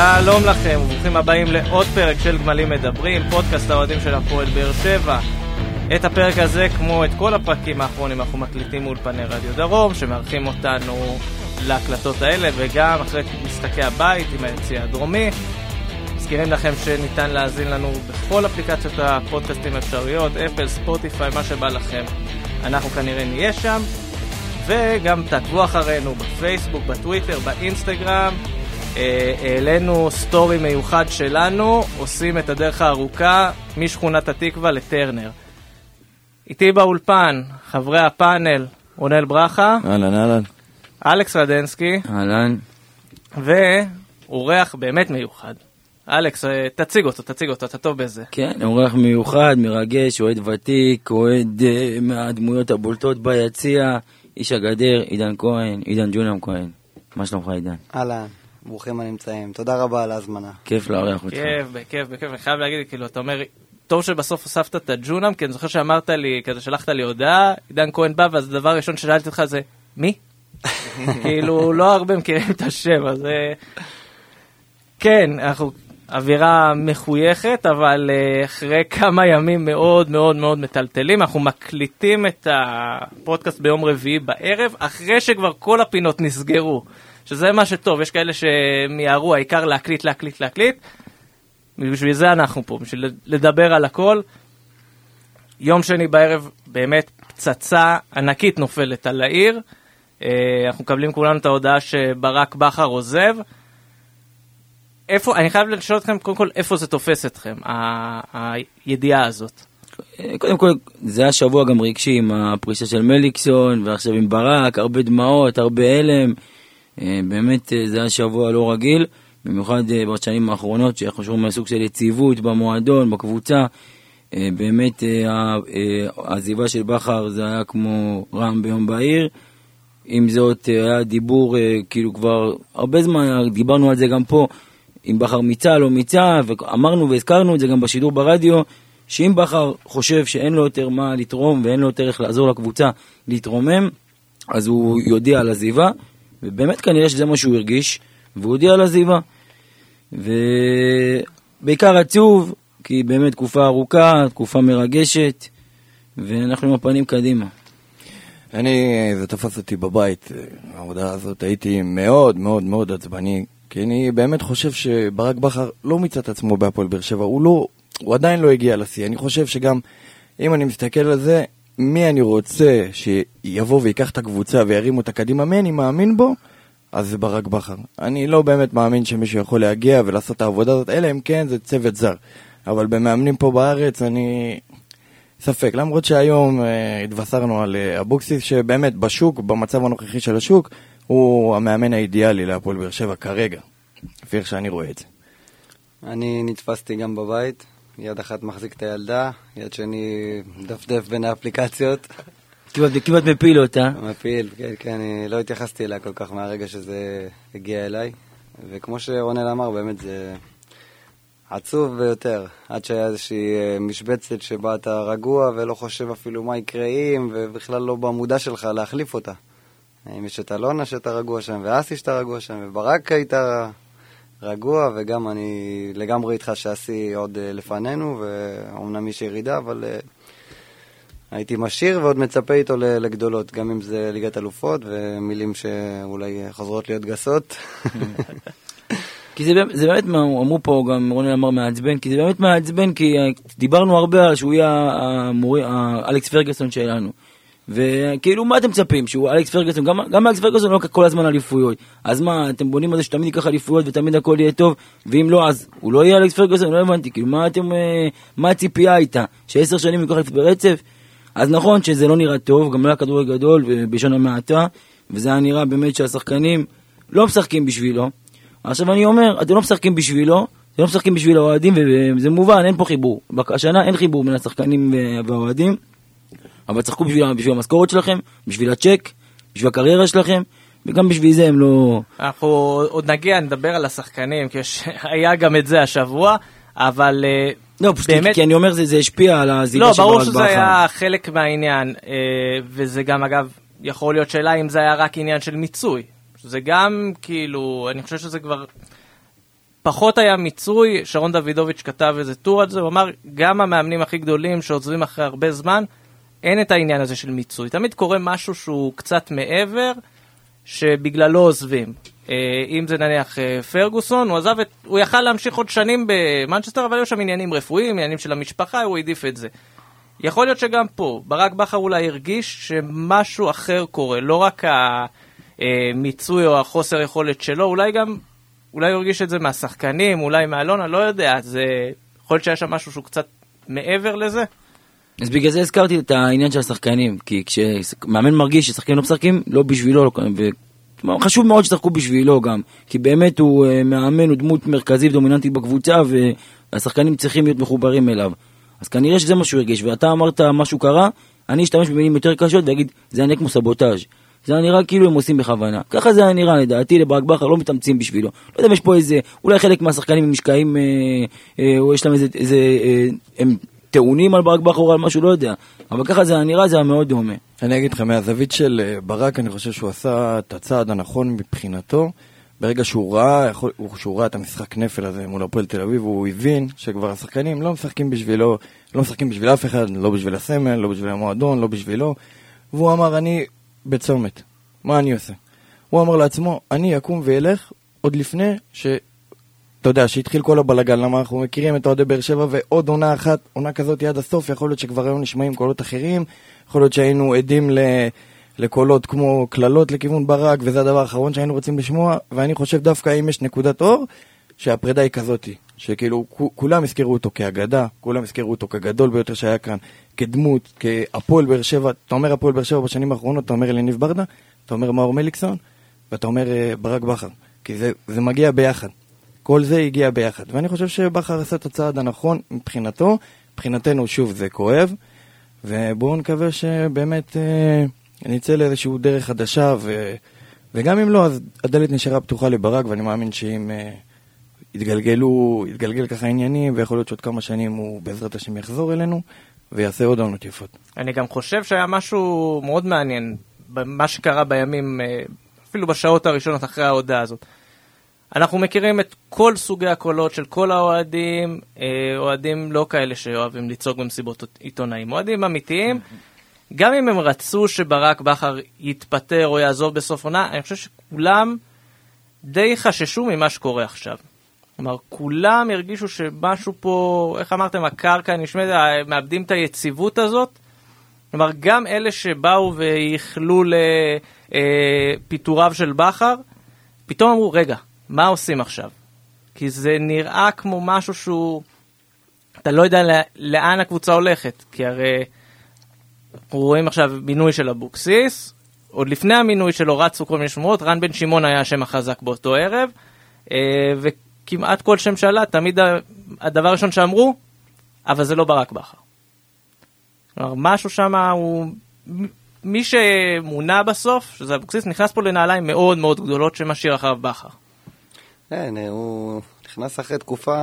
שלום לכם, וברוכים הבאים לעוד פרק של גמלים מדברים, פודקאסט האוהדים של הפועל באר שבע. את הפרק הזה, כמו את כל הפרקים האחרונים, אנחנו מקליטים מאולפני רדיו דרום, שמארחים אותנו להקלטות האלה, וגם אחרי משחקי הבית עם היציא הדרומי. מזכירים לכם שניתן להאזין לנו בכל אפליקציות הפודקאסטים האפשריות, אפל, ספוטיפיי, מה שבא לכם. אנחנו כנראה נהיה שם, וגם תעקבו אחרינו בפייסבוק, בטוויטר, באינסטגרם. אה, העלינו סטורי מיוחד שלנו, עושים את הדרך הארוכה משכונת התקווה לטרנר. איתי באולפן, חברי הפאנל, רונל ברכה, אהלן, אהלן. אלכס רדנסקי, אהלן. ואורח באמת מיוחד. אלכס, אה, תציג אותו, תציג אותו, אתה טוב בזה. כן, אורח מיוחד, מרגש, אוהד ותיק, אוהד uh, מהדמויות הבולטות ביציע, איש הגדר, עידן כהן, עידן ג'ונם כהן. מה שלומך עידן? אהלן, ברוכים הנמצאים. תודה רבה על ההזמנה. כיף לארח אותך. כיף, בכיף, בכיף, אני חייב להגיד, כאילו, אתה אומר, טוב שבסוף הוספת את הג'ונם, כי אני זוכר שאמרת לי, כזה שלחת לי הודעה, עידן כהן בא, ואז הדבר הראשון ששאלתי אותך זה, מי? כאילו, לא הרבה מכירים את השם, אז... אה, כן, אנחנו אווירה מחויכת, אבל אה, אחרי כמה ימים מאוד מאוד מאוד מטלטלים, אנחנו מקליטים את הפודקאסט ביום רביעי בערב, אחרי שכבר כל הפינות נסגרו, שזה מה שטוב, יש כאלה שמיהרו, העיקר להקליט, להקליט, להקליט. בשביל זה אנחנו פה, בשביל לדבר על הכל. יום שני בערב באמת פצצה ענקית נופלת על העיר. אה, אנחנו מקבלים כולנו את ההודעה שברק בכר עוזב. איפה, אני חייב לשאול אתכם קודם כל איפה זה תופס אתכם, ה- הידיעה הזאת. קודם כל, זה היה שבוע גם רגשי עם הפרישה של מליקסון, ועכשיו עם ברק, הרבה דמעות, הרבה הלם. אה, באמת, אה, זה היה שבוע לא רגיל, במיוחד אה, בשנים האחרונות, שאנחנו שומעים מהסוג של יציבות במועדון, בקבוצה. באמת, העזיבה של בכר זה היה כמו רעם ביום בהיר. עם זאת, היה דיבור, כאילו כבר הרבה זמן, דיברנו על זה גם פה, אם בכר מיצה, לא מיצה, ואמרנו והזכרנו את זה גם בשידור ברדיו, שאם בכר חושב שאין לו יותר מה לתרום ואין לו יותר איך לעזור לקבוצה להתרומם, אז הוא יודיע על עזיבה, ובאמת כנראה שזה מה שהוא הרגיש, והוא הודיע על עזיבה. ובעיקר עצוב, כי באמת תקופה ארוכה, תקופה מרגשת, ואנחנו עם הפנים קדימה. אני, זה תפס אותי בבית, ההודעה הזאת, הייתי מאוד מאוד מאוד עצבני, כי אני באמת חושב שברק בכר לא מיצה את עצמו בהפועל באר שבע, הוא לא, הוא עדיין לא הגיע לשיא. אני חושב שגם, אם אני מסתכל על זה, מי אני רוצה שיבוא ויקח את הקבוצה וירים אותה קדימה, מי אני מאמין בו, אז זה ברק בכר. אני לא באמת מאמין שמישהו יכול להגיע ולעשות את העבודה הזאת, אלא אם כן זה צוות זר. אבל במאמנים פה בארץ, אני... ספק, למרות שהיום אה, התבשרנו על אה, אבוקסיס, שבאמת בשוק, במצב הנוכחי של השוק, הוא המאמן האידיאלי להפועל באר שבע כרגע, לפי איך שאני רואה את זה. אני נתפסתי גם בבית, יד אחת מחזיק את הילדה, יד שני מדפדף בין האפליקציות. כמעט, כמעט מפיל אותה. מפיל, כן, כן, אני לא התייחסתי אליה כל כך מהרגע שזה הגיע אליי. וכמו שרונל אמר, באמת זה עצוב ביותר. עד שהיה איזושהי אה, משבצת שבה אתה רגוע ולא חושב אפילו מה יקרה אם, ובכלל לא במודע שלך להחליף אותה. אם יש את אלונה שאתה רגוע שם, ואסי שאתה רגוע שם, וברק היית רגוע, וגם אני לגמרי איתך שאסי עוד אה, לפנינו, ואומנם יש ירידה, אבל אה, הייתי משאיר ועוד מצפה איתו לגדולות, גם אם זה ליגת אלופות, ומילים שאולי חוזרות להיות גסות. כי זה, זה באמת, אמרו פה, גם רונן אמר מעצבן, כי זה באמת מעצבן, כי אה, דיברנו הרבה על שהוא יהיה המורי, האלכס פרגוסון שלנו. וכאילו, מה אתם מצפים? שהוא אלכס פרגוסון, גם, גם אלכס פרגוסון לא כל הזמן אליפויות. אז מה, אתם בונים על זה שתמיד ייקח אליפויות ותמיד הכל יהיה טוב, ואם לא, אז הוא לא יהיה אלכס פרגוסון? לא הבנתי, כאילו, מה אתם, אה, מה הציפייה הייתה? שעשר שנים ייקח אליפות ברצף? אז נכון שזה לא נראה טוב, גם לא היה כדורגל גדול ובלשון המעטה, וזה היה נראה באמת שהשחקנים לא משחקים בשבילו. עכשיו אני אומר, אתם לא משחקים בשבילו, אתם לא משחקים בשביל האוהדים, וזה מובן, אין פה חיבור. השנה אין חיבור בין השחקנים והאוהדים, אבל תשחקו בשביל, בשביל המשכורת שלכם, בשביל הצ'ק, בשביל הקריירה שלכם, וגם בשביל זה הם לא... אנחנו עוד נגיע, נדבר על השחקנים, כי יש- היה גם את זה השבוע, אבל אה, לא, פשוט באמת- כי אני אומר, זה, זה השפיע על הזיגה לא, של ברור ברק שזה בכר. היה חלק מהעניין, אה, וזה גם אגב, יכול להיות שאלה אם זה היה רק עניין של מיצוי. זה גם כאילו, אני חושב שזה כבר פחות היה מיצוי, שרון דוידוביץ' כתב איזה טור על זה, הוא אמר, גם המאמנים הכי גדולים שעוזבים אחרי הרבה זמן, אין את העניין הזה של מיצוי. תמיד קורה משהו שהוא קצת מעבר, שבגללו עוזבים. אה, אם זה נניח אה, פרגוסון, הוא עזב את... הוא יכל להמשיך עוד שנים במנצ'סטר, אבל היו שם עניינים רפואיים, עניינים של המשפחה, הוא העדיף את זה. יכול להיות שגם פה, ברק בכר אולי הרגיש שמשהו אחר קורה, לא רק המיצוי או החוסר יכולת שלו, אולי גם, אולי הוא הרגיש את זה מהשחקנים, אולי מאלונה, לא יודע, זה יכול להיות שהיה שם משהו שהוא קצת מעבר לזה. אז בגלל זה הזכרתי את העניין של השחקנים, כי כשמאמן מרגיש ששחקנים לא משחקים, לא בשבילו, לא, וחשוב מאוד ששחקו בשבילו גם, כי באמת הוא אה, מאמן, הוא דמות מרכזית ודומיננטית בקבוצה, והשחקנים צריכים להיות מחוברים אליו. אז כנראה שזה מה שהוא הרגיש, ואתה אמרת משהו קרה, אני אשתמש במילים יותר קשות ואגיד, זה היה נראה כמו סבוטאז'. זה היה נראה כאילו הם עושים בכוונה. ככה זה היה נראה לדעתי, לברק בכר לא מתאמצים בשבילו. לא יודע אם יש פה איזה, אולי חלק מהשחקנים עם משקעים, אה, אה, או יש להם איזה, איזה אה, הם טעונים על ברק בכר או על משהו, לא יודע. אבל ככה זה נראה, זה היה מאוד דומה. אני אגיד לך, מהזווית של אה, ברק, אני חושב שהוא עשה את הצעד הנכון מבחינתו. ברגע שהוא ראה, שהוא ראה את המשחק נפל הזה מול הפועל תל אביב, הוא הבין שכבר השחקנים לא משחקים בשבילו, לא משחקים בשביל אף אחד, לא בשביל הסמל, לא בשביל המועדון, לא בשבילו. והוא אמר, אני בצומת, מה אני עושה? הוא אמר לעצמו, אני אקום ואלך עוד לפני ש... אתה יודע, שהתחיל כל הבלאגן, למה אנחנו מכירים את אוהדי באר שבע ועוד עונה אחת, עונה כזאת עד הסוף, יכול להיות שכבר היו נשמעים קולות אחרים, יכול להיות שהיינו עדים ל... לקולות כמו קללות לכיוון ברק, וזה הדבר האחרון שהיינו רוצים לשמוע, ואני חושב דווקא אם יש נקודת אור, שהפרידה היא כזאתי, שכאילו כולם יזכרו אותו כאגדה, כולם יזכרו אותו כגדול ביותר שהיה כאן, כדמות, כהפועל באר שבע, אתה אומר הפועל באר שבע בשנים האחרונות, אתה אומר אליניב ברדה, אתה אומר מאור מליקסון, ואתה אומר uh, ברק בכר, כי זה, זה מגיע ביחד. כל זה הגיע ביחד, ואני חושב שבכר עשה את הצעד הנכון מבחינתו, מבחינתנו שוב זה כואב, ובואו נקווה שבאמת... Uh, נצא לאיזושהי דרך חדשה, ו... וגם אם לא, אז הדלת נשארה פתוחה לברק, ואני מאמין שאם uh, יתגלגלו, יתגלגל ככה עניינים, ויכול להיות שעוד כמה שנים הוא בעזרת השם יחזור אלינו, ויעשה עוד עונות יפות. אני גם חושב שהיה משהו מאוד מעניין במה שקרה בימים, אה, אפילו בשעות הראשונות אחרי ההודעה הזאת. אנחנו מכירים את כל סוגי הקולות של כל האוהדים, אה, אוהדים לא כאלה שאוהבים לצעוק במסיבות עיתונאים, אוהדים אמיתיים. גם אם הם רצו שברק בכר יתפטר או יעזוב בסוף עונה, אני חושב שכולם די חששו ממה שקורה עכשיו. כלומר, כולם הרגישו שמשהו פה, איך אמרתם, הקרקע נשמעת, מאבדים את היציבות הזאת. כלומר, גם אלה שבאו וייחלו לפיטוריו של בכר, פתאום אמרו, רגע, מה עושים עכשיו? כי זה נראה כמו משהו שהוא... אתה לא יודע לאן הקבוצה הולכת, כי הרי... אנחנו רואים עכשיו מינוי של אבוקסיס, עוד לפני המינוי שלו רצו כל מיני שמועות, רן בן שמעון היה השם החזק באותו ערב, אה, וכמעט כל שם שעלה, תמיד הדבר הראשון שאמרו, אבל זה לא ברק בכר. כלומר, משהו שם הוא... מי שמונה בסוף, שזה אבוקסיס, נכנס פה לנעליים מאוד מאוד גדולות שמשאיר אחריו בכר. כן, הוא נכנס אחרי תקופה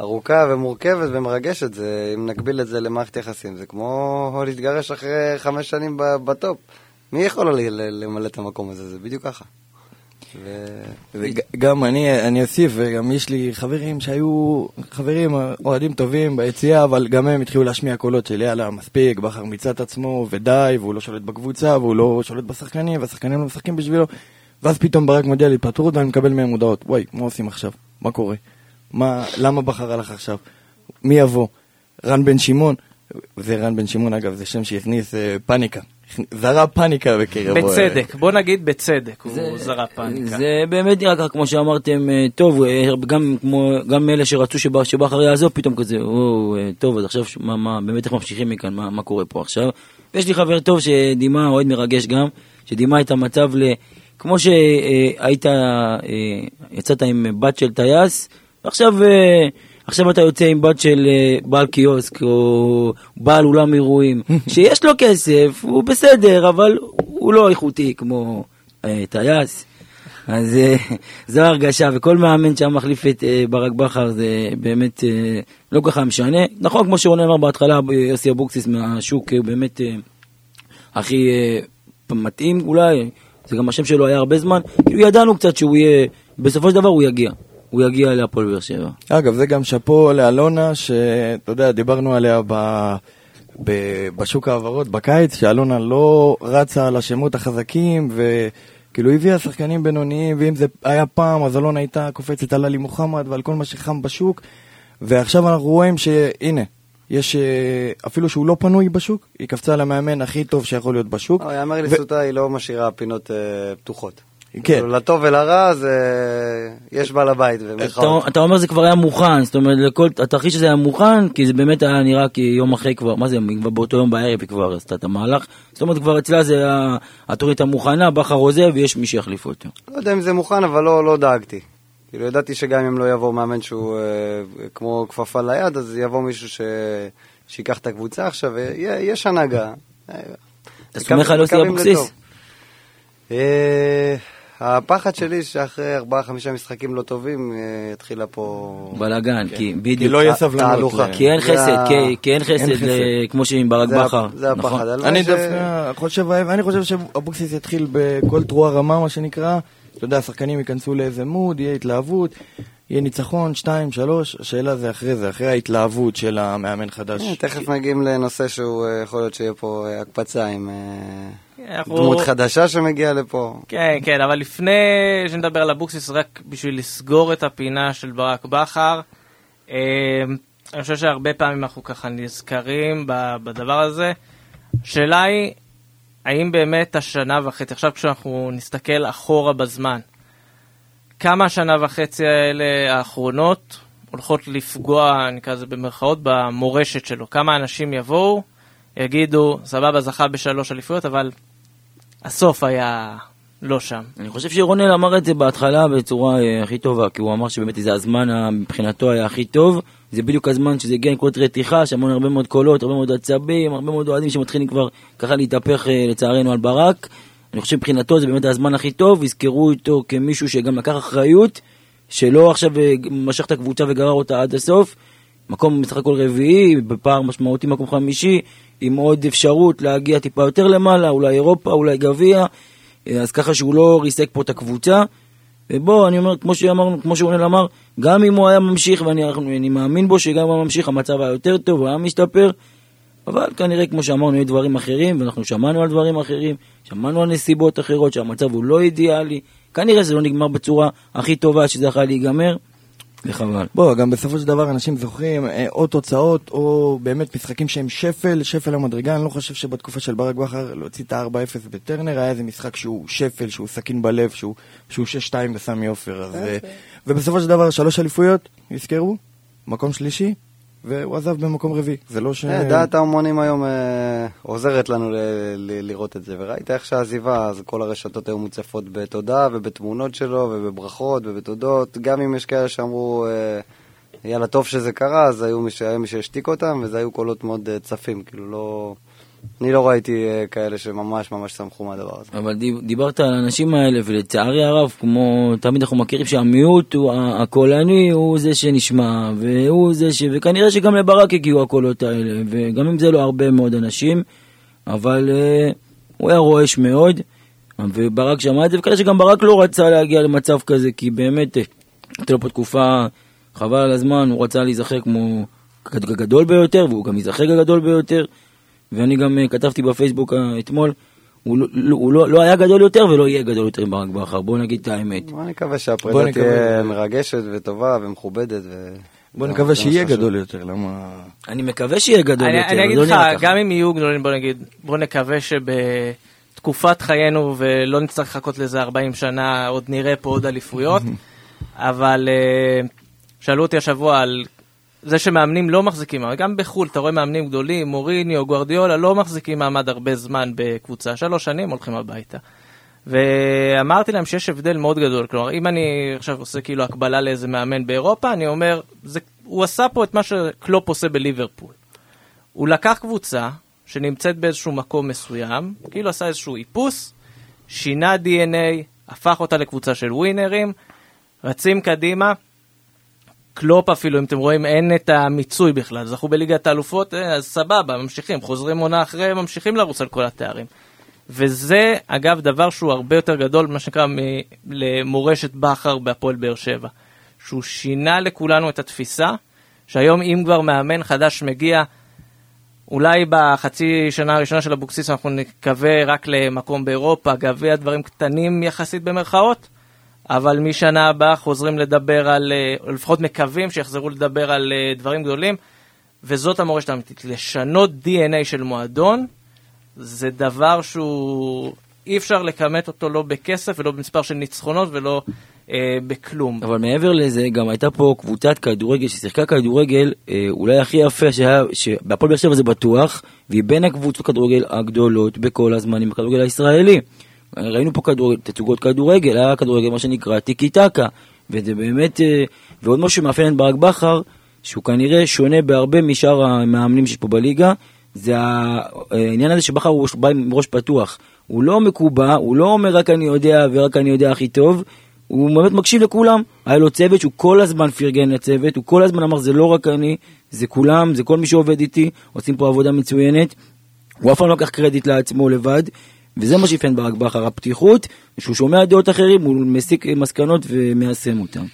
ארוכה ומורכבת ומרגשת, זה, אם נקביל את זה למערכת יחסים, זה כמו להתגרש אחרי חמש שנים בטופ. מי יכול למלא את המקום הזה? זה בדיוק ככה. ו... אני, אני אוסיף, וגם יש לי חברים שהיו חברים, אוהדים טובים ביציאה, אבל גם הם התחילו להשמיע קולות של יאללה, מספיק, בכר מיצה את עצמו, ודי, והוא לא שולט בקבוצה, והוא לא שולט בשחקנים, והשחקנים לא משחקים בשבילו, ואז פתאום ברק מודיע להתפטרות ואני מקבל מהם הודעות, וואי, מה עושים עכשיו? מה קורה? מה, למה בחר הלך עכשיו? מי יבוא? רן בן שמעון? זה רן בן שמעון אגב, זה שם שהכניס אה, פאניקה. זרה פניקה בקרב... בצדק, בוא נגיד בצדק, זה, הוא זרה פאניקה. זה באמת נראה ככה, כמו שאמרתם, אה, טוב, אה, גם, כמו, גם אלה שרצו שבכר יעזוב, פתאום כזה, או, אה, טוב, אז עכשיו, מה, מה, באמת איך ממשיכים מכאן, מה, מה קורה פה עכשיו? יש לי חבר טוב שדימה, אוהד מרגש גם, שדימה את המצב ל... כמו שהיית, יצאת עם בת של טייס, ועכשיו אה, עכשיו אתה יוצא עם בת של אה, בעל קיוסק או בעל אולם אירועים, שיש לו כסף, הוא בסדר, אבל הוא לא איכותי כמו אה, טייס. אז זו ההרגשה, וכל מאמן שם מחליף את ברק בכר זה באמת לא ככה משנה. נכון, כמו שרונן אמר בהתחלה, יוסי אבוקסיס מהשוק באמת הכי מתאים אולי, זה גם השם שלו היה הרבה זמן, כאילו ידענו קצת שהוא יהיה, בסופו של דבר הוא יגיע. הוא יגיע להפועל באר שבע. אגב, זה גם שאפו לאלונה, שאתה יודע, דיברנו עליה ב... ב... בשוק ההעברות בקיץ, שאלונה לא רצה על השמות החזקים, וכאילו הביאה שחקנים בינוניים, ואם זה היה פעם, אז אלונה הייתה קופצת על עלי מוחמד ועל כל מה שחם בשוק, ועכשיו אנחנו רואים שהנה, יש, אה, אפילו שהוא לא פנוי בשוק, היא קפצה למאמן הכי טוב שיכול להיות בשוק. לא, יאמר לזכותה, היא לא משאירה פינות אה, פתוחות. כן. כאילו, לטוב ולרע זה... יש בעל הבית. אתה, אתה אומר זה כבר היה מוכן, זאת אומרת, לכל התרחיש הזה היה מוכן, כי זה באמת היה נראה כי יום אחרי כבר, מה זה, כבר באותו יום בערב היא כבר עשתה את המהלך, זאת אומרת כבר אצלה זה היה, התוכנית המוכנה, בכר עוזב ויש מי שיחליף אותו. לא יודע אם זה מוכן, אבל לא, לא דאגתי. כאילו, ידעתי שגם אם לא יבוא מאמן שהוא אה, כמו כפפה ליד, אז יבוא מישהו ש... שיקח את הקבוצה עכשיו, ויש הנהגה. אתה סומך על יוסי אבוקסיס? אה, הפחד שלי שאחרי ארבעה חמישה משחקים לא טובים, אה, יתחילה פה... בלאגן, כי כי בדיוק, לא יהיה סבלנות. כי אין חסד, כי- כי אין חסד. אה, כמו שעם ברק בכר, זה הפחד. נכון. חושב, אני חושב שאבוקסיס יתחיל בכל תרועה רמה, מה שנקרא. אתה יודע, השחקנים ייכנסו לאיזה מוד, יהיה התלהבות, יהיה ניצחון, שתיים, שלוש, השאלה זה אחרי זה, אחרי ההתלהבות של המאמן חדש. אה, תכף מגיעים לנושא שהוא, אה, יכול להיות שיהיה פה אה, הקפצה עם אנחנו- דמות חדשה שמגיעה לפה. כן, כן, אבל לפני שנדבר על אבוקסיס, רק בשביל לסגור את הפינה של ברק בכר, אני חושב שהרבה פעמים אנחנו ככה נזכרים בדבר הזה. השאלה היא, האם באמת השנה וחצי, עכשיו כשאנחנו נסתכל אחורה בזמן, כמה השנה וחצי האלה האחרונות הולכות לפגוע, נקרא לזה במרכאות, במורשת שלו? כמה אנשים יבואו, יגידו, סבבה, זכה בשלוש אליפויות, אבל הסוף היה לא שם. אני חושב שרונל אמר את זה בהתחלה בצורה אה, הכי טובה, כי הוא אמר שבאמת זה הזמן מבחינתו היה הכי טוב, זה בדיוק הזמן שזה הגיע עם קולות רתיחה, שמענו הרבה מאוד קולות, הרבה מאוד עצבים, הרבה מאוד אוהדים שמתחילים כבר ככה להתהפך אה, לצערנו על ברק. אני חושב מבחינתו זה באמת הזמן הכי טוב, יזכרו אותו כמישהו שגם לקח אחריות, שלא עכשיו אה, משך את הקבוצה וגרר אותה עד הסוף. מקום בסך הכל רביעי, בפער משמעותי מקום חמישי, עם עוד אפשרות להגיע טיפה יותר למעלה, אולי אירופה, אולי גביע, אז ככה שהוא לא ריסק פה את הקבוצה. ובוא, אני אומר, כמו שאמרנו, כמו שרונל אמר, גם אם הוא היה ממשיך, ואני אני מאמין בו שגם אם הוא ממשיך, המצב היה יותר טוב, הוא היה משתפר, אבל כנראה, כמו שאמרנו, היו דברים אחרים, ואנחנו שמענו על דברים אחרים, שמענו על נסיבות אחרות, שהמצב הוא לא אידיאלי, כנראה זה לא נגמר בצורה הכי טובה שזה יכול להיגמר, וחבל. בוא, גם בסופו של דבר אנשים זוכרים אה, או תוצאות או באמת משחקים שהם שפל, שפל המדרגה. אני לא חושב שבתקופה של ברק בכר להוציא את ה-4-0 בטרנר היה איזה משחק שהוא שפל, שהוא סכין בלב, שהוא, שהוא 6-2 בסמי עופר. אז, אה, ובסופו של דבר שלוש אליפויות, יזכרו, מקום שלישי, והוא עזב במקום רביעי. זה לא ש... אה, דעת ההומונים היום אה, עוזרת לנו לראות את זה, וראית איך שהעזיבה, אז כל הרשתות היו מוצפות בתודה ובתמונות שלו ובברכות ובתודות, גם אם יש כאלה שאמרו, אה, יאללה, טוב שזה קרה, אז היו מי, שהשתיק אותם, וזה היו קולות מאוד צפים, כאילו לא... אני לא ראיתי אה, כאלה שממש ממש שמחו מהדבר הזה. אבל דיב- דיברת על האנשים האלה, ולצערי הרב, כמו תמיד אנחנו מכירים שהמיעוט הוא הקולני, הוא זה שנשמע, והוא זה ש... וכנראה שגם לברק הגיעו הקולות האלה, וגם אם זה לא הרבה מאוד אנשים, אבל uh, הוא היה רועש מאוד, וברק שמע את זה, וכנראה שגם ברק לא רצה להגיע למצב כזה, כי באמת, אה, הייתה לו פה תקופה, חבל על הזמן, הוא רצה להיזכר כמו הגדול ביותר, והוא גם ייזכר הגדול ביותר. ואני גם uh, כתבתי בפייסבוק uh, אתמול, הוא, לא, לא, הוא לא, לא היה גדול יותר ולא יהיה גדול יותר מברק בכר, בואו נגיד את האמת. בוא שהפרידה נקווה. תהיה מרגשת וטובה ומכובדת. ו... בוא נקווה שיהיה שחשוב. גדול יותר, למה... אני מקווה שיהיה גדול אני, יותר, אני אגיד לא לך. גם אם יהיו גדולים, בוא נגיד, בוא נקווה שבתקופת חיינו ולא נצטרך לחכות לזה 40 שנה, עוד נראה פה עוד אליפויות. אבל אה, שאלו אותי השבוע על זה שמאמנים לא מחזיקים, גם בחו"ל אתה רואה מאמנים גדולים, מוריניו, גוארדיולה, לא מחזיקים מעמד הרבה זמן בקבוצה, שלוש שנים הולכים הביתה. ואמרתי להם שיש הבדל מאוד גדול, כלומר אם אני עכשיו עושה כאילו הקבלה לאיזה מאמן באירופה, אני אומר, זה, הוא עשה פה את מה שקלופ עושה בליברפול. הוא לקח קבוצה שנמצאת באיזשהו מקום מסוים, כאילו עשה איזשהו איפוס, שינה DNA, הפך אותה לקבוצה של ווינרים, רצים קדימה. קלופ אפילו, אם אתם רואים, אין את המיצוי בכלל. זכו בליגת האלופות, אה, אז סבבה, ממשיכים, חוזרים עונה אחרי, ממשיכים לרוץ על כל התארים. וזה, אגב, דבר שהוא הרבה יותר גדול, מה שנקרא, למורשת בכר בהפועל באר שבע. שהוא שינה לכולנו את התפיסה, שהיום אם כבר מאמן חדש מגיע, אולי בחצי שנה הראשונה של אבוקסיס אנחנו נקווה רק למקום באירופה, גביע, דברים קטנים יחסית במרכאות, אבל משנה הבאה חוזרים לדבר על, אה, או לפחות מקווים שיחזרו לדבר על אה, דברים גדולים, וזאת המורשת האמיתית. לשנות DNA של מועדון, זה דבר שהוא... אי אפשר לכמת אותו לא בכסף ולא במספר של ניצחונות ולא אה, בכלום. אבל מעבר לזה, גם הייתה פה קבוצת כדורגל ששיחקה כדורגל אה, אולי הכי יפה שהיה, שבהפועל באר שבע זה בטוח, והיא בין הקבוצות כדורגל הגדולות בכל הזמנים בכדורגל הישראלי. ראינו פה כדורגל, תצוגות כדורגל, היה כדורגל מה שנקרא טיקי טקה, וזה באמת, אה, ועוד משהו שמאפיין את ברק בכר, שהוא כנראה שונה בהרבה משאר המאמנים שיש פה בליגה, זה העניין הזה שבכר הוא בא עם ראש פתוח. הוא לא מקובע, הוא לא אומר רק אני יודע ורק אני יודע הכי טוב, הוא באמת מקשיב לכולם. היה לו צוות שהוא כל הזמן פרגן לצוות, הוא כל הזמן אמר זה לא רק אני, זה כולם, זה כל מי שעובד איתי, עושים פה עבודה מצוינת. הוא אף פעם לא לקח קרדיט לעצמו לבד, וזה מה שאפיין ברק בכר, הפתיחות, שהוא שומע דעות אחרים, הוא מסיק מסקנות ומיישם אותן.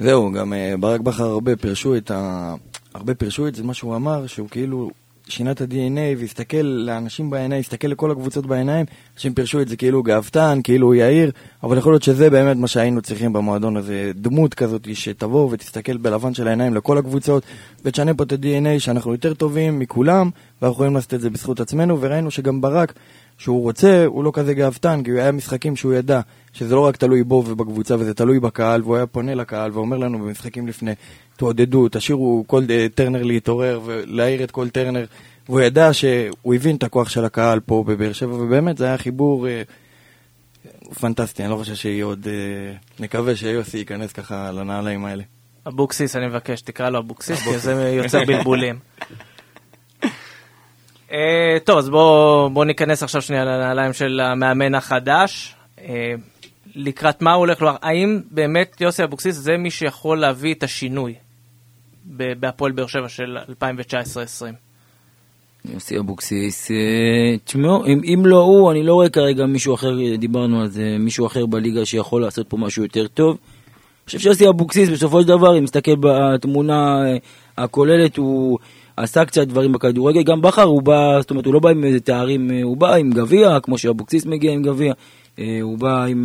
זהו, גם אה, ברק בכר הרבה פירשו את ה... הרבה פירשו את זה, מה שהוא אמר, שהוא כאילו שינה את ה-DNA והסתכל לאנשים בעיניים, הסתכל לכל הקבוצות בעיניים, אנשים פירשו את זה כאילו גאוותן, כאילו יאיר, אבל יכול להיות שזה באמת מה שהיינו צריכים במועדון הזה, דמות כזאת שתבוא ותסתכל בלבן של העיניים לכל הקבוצות, ותשנה פה את ה-DNA שאנחנו יותר טובים מכולם, ואנחנו יכולים לעשות את זה בזכות עצמנו, וראינו שגם ברק, שהוא רוצה, הוא לא כזה גאוותן, כי היה משחקים שהוא ידע שזה לא רק תלוי בו ובקבוצה, וזה תלוי בקהל, והוא היה פונה לקהל ואומר לנו במשחקים לפני, תעודדו, תשאירו כל אה, טרנר להתעורר ולהעיר את כל טרנר. והוא ידע שהוא הבין את הכוח של הקהל פה בבאר שבע, ובאמת זה היה חיבור אה, פנטסטי, אני לא חושב שיהיה עוד... אה, נקווה שיוסי ייכנס ככה לנעליים האלה. אבוקסיס, אני מבקש, תקרא לו אבוקסיס, כי זה יוצר בלבולים. אה, טוב, אז בואו בוא ניכנס עכשיו שנייה לנעליים של המאמן החדש. אה, לקראת מה הוא הולך לומר? האם באמת יוסי אבוקסיס זה מי שיכול להביא את השינוי בהפועל באר שבע של 2019-2020? יוסי אבוקסיס, אה, תשמעו, אם, אם לא הוא, אני לא רואה כרגע מישהו אחר, דיברנו על זה, מישהו אחר בליגה שיכול לעשות פה משהו יותר טוב. אני חושב שיוסי אבוקסיס בסופו של דבר, אם מסתכל בתמונה הכוללת, הוא עשה קצת דברים בכדורגל, גם בכר הוא בא, זאת אומרת, הוא לא בא עם איזה תארים, הוא בא עם גביע, כמו שאבוקסיס מגיע עם גביע, הוא בא עם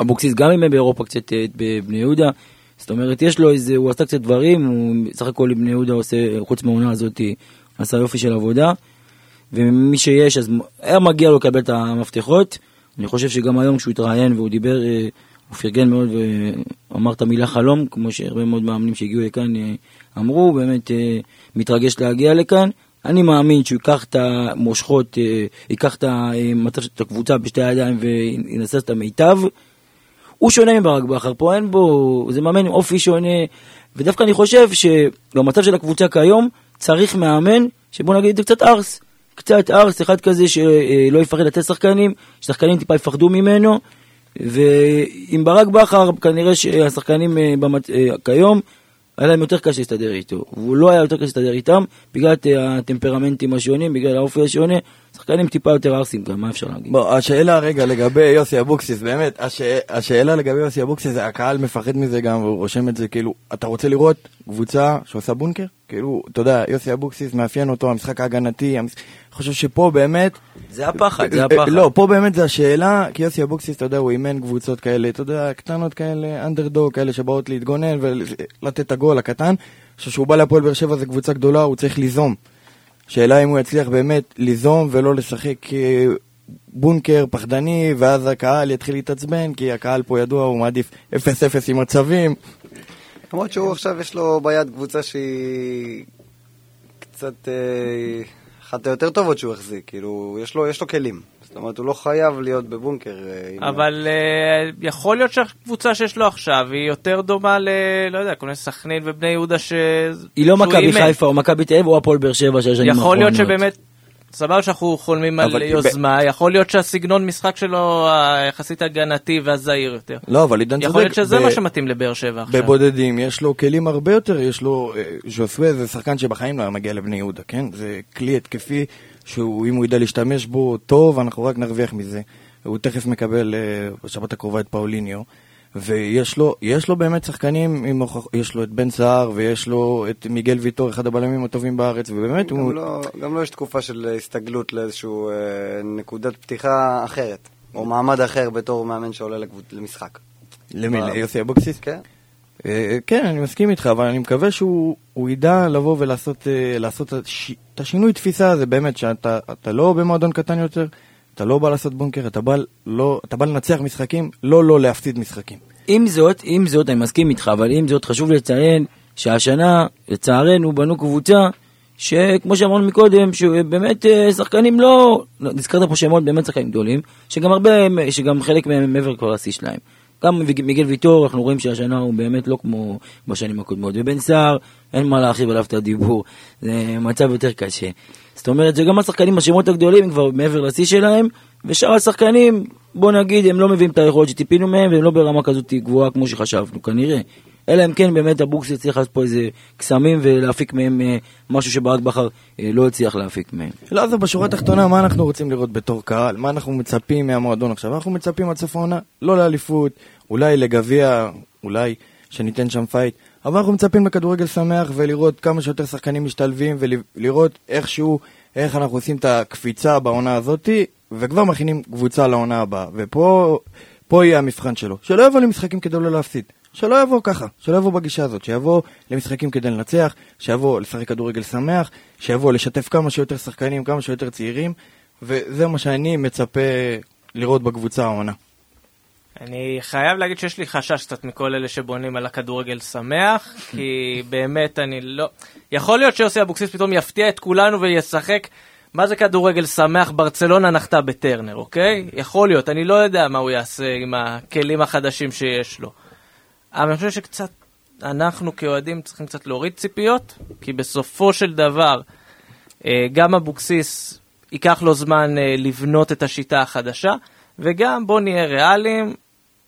אבוקסיס גם אם באירופה קצת בבני יהודה. זאת אומרת, יש לו איזה, הוא עשה קצת דברים, הוא סך הכל עם בני יהודה עושה, חוץ מהעונה הזאת, עשה יופי של עבודה. ומי שיש, אז היה מגיע לו לקבל את המפתחות. אני חושב שגם היום כשהוא התראיין והוא דיבר, הוא פרגן מאוד ואמר את המילה חלום, כמו שהרבה מאוד מאמנים שהגיעו לכאן אמרו, באמת מתרגש להגיע לכאן. אני מאמין שהוא ייקח את המושכות, ייקח את המצב של הקבוצה בשתי הידיים וינסה את המיטב. הוא שונה מברק בכר, פה אין בו, זה מאמן עם אופי שונה, ודווקא אני חושב שבמצב של הקבוצה כיום, צריך מאמן, שבוא נגיד זה קצת ארס. קצת ארס, אחד כזה שלא יפחד לתת שחקנים, ששחקנים טיפה יפחדו ממנו, ועם ברק בכר כנראה שהשחקנים במת... כיום היה להם יותר קשה להסתדר איתו. והוא לא היה יותר קשה להסתדר איתם, בגלל הטמפרמנטים השונים, בגלל האופי השונה. שחקנים טיפה יותר ארסים גם, מה אפשר להגיד? בוא, השאלה רגע לגבי יוסי אבוקסיס, באמת, הש... השאלה לגבי יוסי אבוקסיס, הקהל מפחד מזה גם, והוא רושם את זה, כאילו, אתה רוצה לראות קבוצה שעושה בונקר? כאילו, אתה יודע, יוסי אבוקסיס מאפיין אותו, המשחק ההגנתי, המש... חושב שפה באמת... זה הפחד, זה הפחד. לא, פה באמת זה השאלה, כי יוסי אבוקסיס, אתה יודע, הוא אימן קבוצות כאלה, אתה יודע, קטנות כאלה, אנדרדוג, כאלה שבאות להתגונן ולתת את הגול הקטן. אני חושב שהוא בא להפועל באר שבע, זו קבוצה גדולה, הוא צריך ליזום. שאלה אם הוא יצליח באמת ליזום ולא לשחק בונקר פחדני, ואז הקהל יתחיל להתעצבן, כי הקהל פה ידוע, הוא מעדיף 0-0 עם מצבים. למרות שהוא עכשיו יש לו ביד קבוצה שהיא קצת אה, אחת היותר טובות שהוא החזיק, כאילו, יש לו, יש לו כלים. אומרת, הוא לא חייב להיות בבונקר. אה, אבל uh, יכול להיות שהקבוצה שיש לו עכשיו היא יותר דומה ל... לא יודע, כל מיני סכנין ובני יהודה ש... היא לא מכבי חיפה או מכבי תל אביב או הפועל באר שבע של השנים. יכול להיות שבאמת... סבבה שאנחנו חולמים על יוזמה, ב... יכול להיות שהסגנון משחק שלו היחסית הגנתי והזהיר יותר. לא, אבל עידן צודק. יכול להיות שזה ב... מה שמתאים לבאר שבע עכשיו. בבודדים יש לו כלים הרבה יותר, יש לו... ז'וסווה זה שחקן שבחיים לא היה מגיע לבני יהודה, כן? זה כלי התקפי שאם הוא ידע להשתמש בו טוב, אנחנו רק נרוויח מזה. הוא תכף מקבל בשבת הקרובה את פאוליניו. ויש לו, יש לו באמת שחקנים, עם יש לו את בן סער ויש לו את מיגל ויטור, אחד הבלמים הטובים בארץ, ובאמת הוא... גם לא, גם לא יש תקופה של הסתגלות לאיזושהי אה, נקודת פתיחה אחרת, או מעמד אחר בתור מאמן שעולה לקבוצ... למשחק. למי? ליוסי אבוקסיס? כן? אה, כן, אני מסכים איתך, אבל אני מקווה שהוא הוא ידע לבוא ולעשות אה, את הש- השינוי תפיסה הזה, באמת, שאתה אתה לא במועדון קטן יותר, אתה לא בא לעשות בונקר, אתה בא, לא, אתה בא לנצח משחקים, לא לא להפסיד משחקים. עם זאת, עם זאת, אני מסכים איתך, אבל עם זאת חשוב לציין שהשנה, לצערנו, בנו קבוצה שכמו שאמרנו מקודם, שבאמת אה, שחקנים לא, לא, נזכרת פה שמות באמת שחקנים גדולים, שגם הרבה, שגם חלק מהם מעבר כבר לשיא שלהם. גם מיגל ויטור, אנחנו רואים שהשנה הוא באמת לא כמו בשנים הקודמות. ובן סער, אין מה להרחיב עליו את הדיבור, זה מצב יותר קשה. זאת אומרת שגם השחקנים, השמות הגדולים, הם כבר מעבר לשיא שלהם, ושאר השחקנים, בוא נגיד, הם לא מביאים את היכולת שטיפינו מהם, והם לא ברמה כזאת גבוהה כמו שחשבנו, כנראה. אלא אם כן באמת אבוקסיס הצליח לעשות פה איזה קסמים ולהפיק מהם אה, משהו שברק בכר אה, לא הצליח להפיק מהם. לא, אז בשורה התחתונה, מה אנחנו רוצים לראות בתור קהל? מה אנחנו מצפים מהמועדון עכשיו? אנחנו מצפים עד סוף העונה, לא לאליפות, אולי לגביע, אולי שניתן שם פייט, אבל אנחנו מצפים לכדורגל שמח ולראות כמה שיותר שחקנים משתלבים ולראות איכשהו, איך אנחנו עושים את הקפיצה בעונה הזאתי, וכבר מכינים קבוצה לעונה הבאה. ופה פה יהיה המבחן שלו. שלא יבוא למשחקים כדי לא להפסיד. שלא יבוא ככה, שלא יבוא בגישה הזאת, שיבוא למשחקים כדי לנצח, שיבוא לשחק כדורגל שמח, שיבוא לשתף כמה שיותר שחקנים, כמה שיותר צעירים, וזה מה שאני מצפה לראות בקבוצה העונה. אני חייב להגיד שיש לי חשש קצת מכל אלה שבונים על הכדורגל שמח, כי באמת אני לא... יכול להיות שיוסי אבוקסיס פתאום יפתיע את כולנו וישחק. מה זה כדורגל שמח? ברצלונה נחתה בטרנר, אוקיי? יכול להיות, אני לא יודע מה הוא יעשה עם הכלים החדשים שיש לו. אבל אני חושב שקצת, אנחנו כאוהדים צריכים קצת להוריד ציפיות, כי בסופו של דבר, אה, גם אבוקסיס, ייקח לו זמן אה, לבנות את השיטה החדשה, וגם בוא נהיה ריאליים,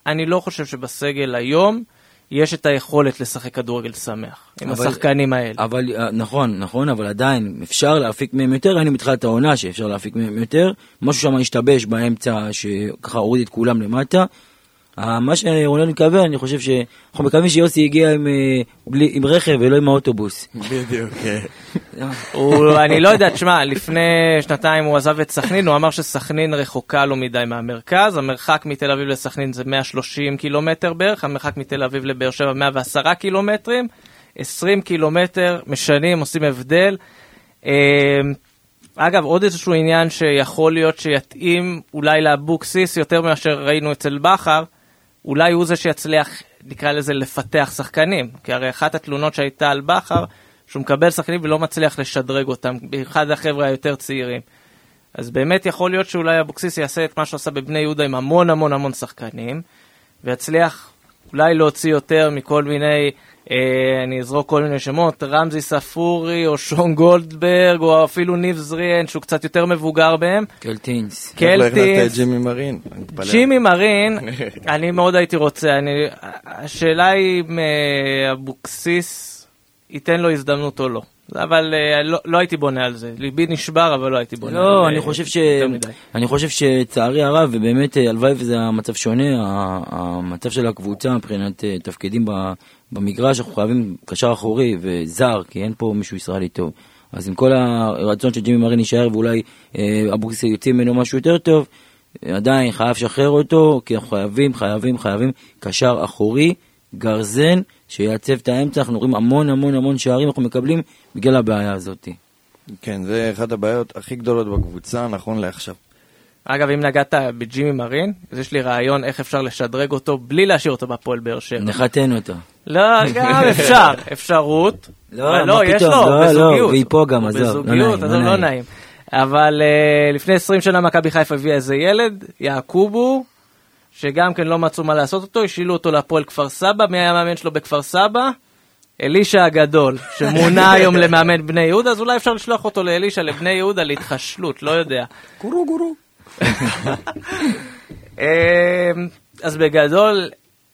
אני לא חושב שבסגל היום יש את היכולת לשחק כדורגל שמח, עם אבל- השחקנים האלה. אבל אה, נכון, נכון, אבל עדיין אפשר להפיק מהם יותר, היינו בתחילת העונה שאפשר להפיק מהם יותר, משהו שם השתבש באמצע שככה הוריד את כולם למטה. מה שרונן מקווה, אני חושב שאנחנו מקווים שיוסי הגיע עם, אה, בלי, עם רכב ולא עם האוטובוס. בדיוק, כן. אני לא יודע, תשמע, לפני שנתיים הוא עזב את סכנין, הוא אמר שסכנין רחוקה לו מדי מהמרכז, המרחק מתל אביב לסכנין זה 130 קילומטר בערך, המרחק מתל אביב לבאר שבע 110 קילומטרים, 20 קילומטר משנים, עושים הבדל. אה, אגב, עוד איזשהו עניין שיכול להיות שיתאים אולי לאבוקסיס יותר מאשר ראינו אצל בכר, אולי הוא זה שיצליח, נקרא לזה, לפתח שחקנים. כי הרי אחת התלונות שהייתה על בכר, שהוא מקבל שחקנים ולא מצליח לשדרג אותם, במיוחד החבר'ה היותר צעירים. אז באמת יכול להיות שאולי אבוקסיס יעשה את מה שהוא עשה בבני יהודה עם המון המון המון שחקנים, ויצליח אולי להוציא יותר מכל מיני, אני אזרוק כל מיני שמות, רמזי ספורי או שון גולדברג או אפילו ניב זריאן שהוא קצת יותר מבוגר בהם. קלטינס. קלטינס, ג'ימי מרין? ג'ימי מרין, אני מאוד הייתי רוצה, אני, השאלה היא אם אה, אבוקסיס ייתן לו הזדמנות או לא. אבל אה, לא, לא הייתי בונה על זה, ליבי נשבר אבל לא הייתי בונה לא. אני חושב ש... אני חושב שצערי הרב, ובאמת אה, הלוואי וזה המצב שונה, המצב של הקבוצה מבחינת אה, תפקידים במגרש, אנחנו חייבים קשר אחורי וזר, כי אין פה מישהו ישראלי טוב. אז עם כל הרצון שג'ימי מרין יישאר ואולי אבוקסיס יוציא ממנו משהו יותר טוב, עדיין חייב לשחרר אותו, כי אנחנו חייבים, חייבים, חייבים קשר אחורי, גרזן, שייצב את האמצע, אנחנו רואים המון המון המון שערים אנחנו מקבלים בגלל הבעיה הזאת. כן, זה אחת הבעיות הכי גדולות בקבוצה, נכון לעכשיו. אגב, אם נגעת בג'ימי מרין, אז יש לי רעיון איך אפשר לשדרג אותו בלי להשאיר אותו בהפועל באר שבע. נחתן אותו. לא, גם אפשר, אפשרות. לא, לא, יש לו, לא, לא, בזוגיות. והיא פה גם, עזוב, לא בזוגיות, נעים, אז לא לא נעים. נעים. אבל אה, לפני 20 שנה מכבי חיפה הביאה איזה ילד, יעקובו, שגם כן לא מצאו מה לעשות אותו, השאילו אותו להפועל כפר סבא, מי היה המאמן שלו בכפר סבא? אלישע הגדול, שמונה היום למאמן בני יהודה, אז אולי אפשר לשלוח אותו לאלישע לבני יהודה להתחשלות, לא יודע. גורו גורו. אה, אז בגדול,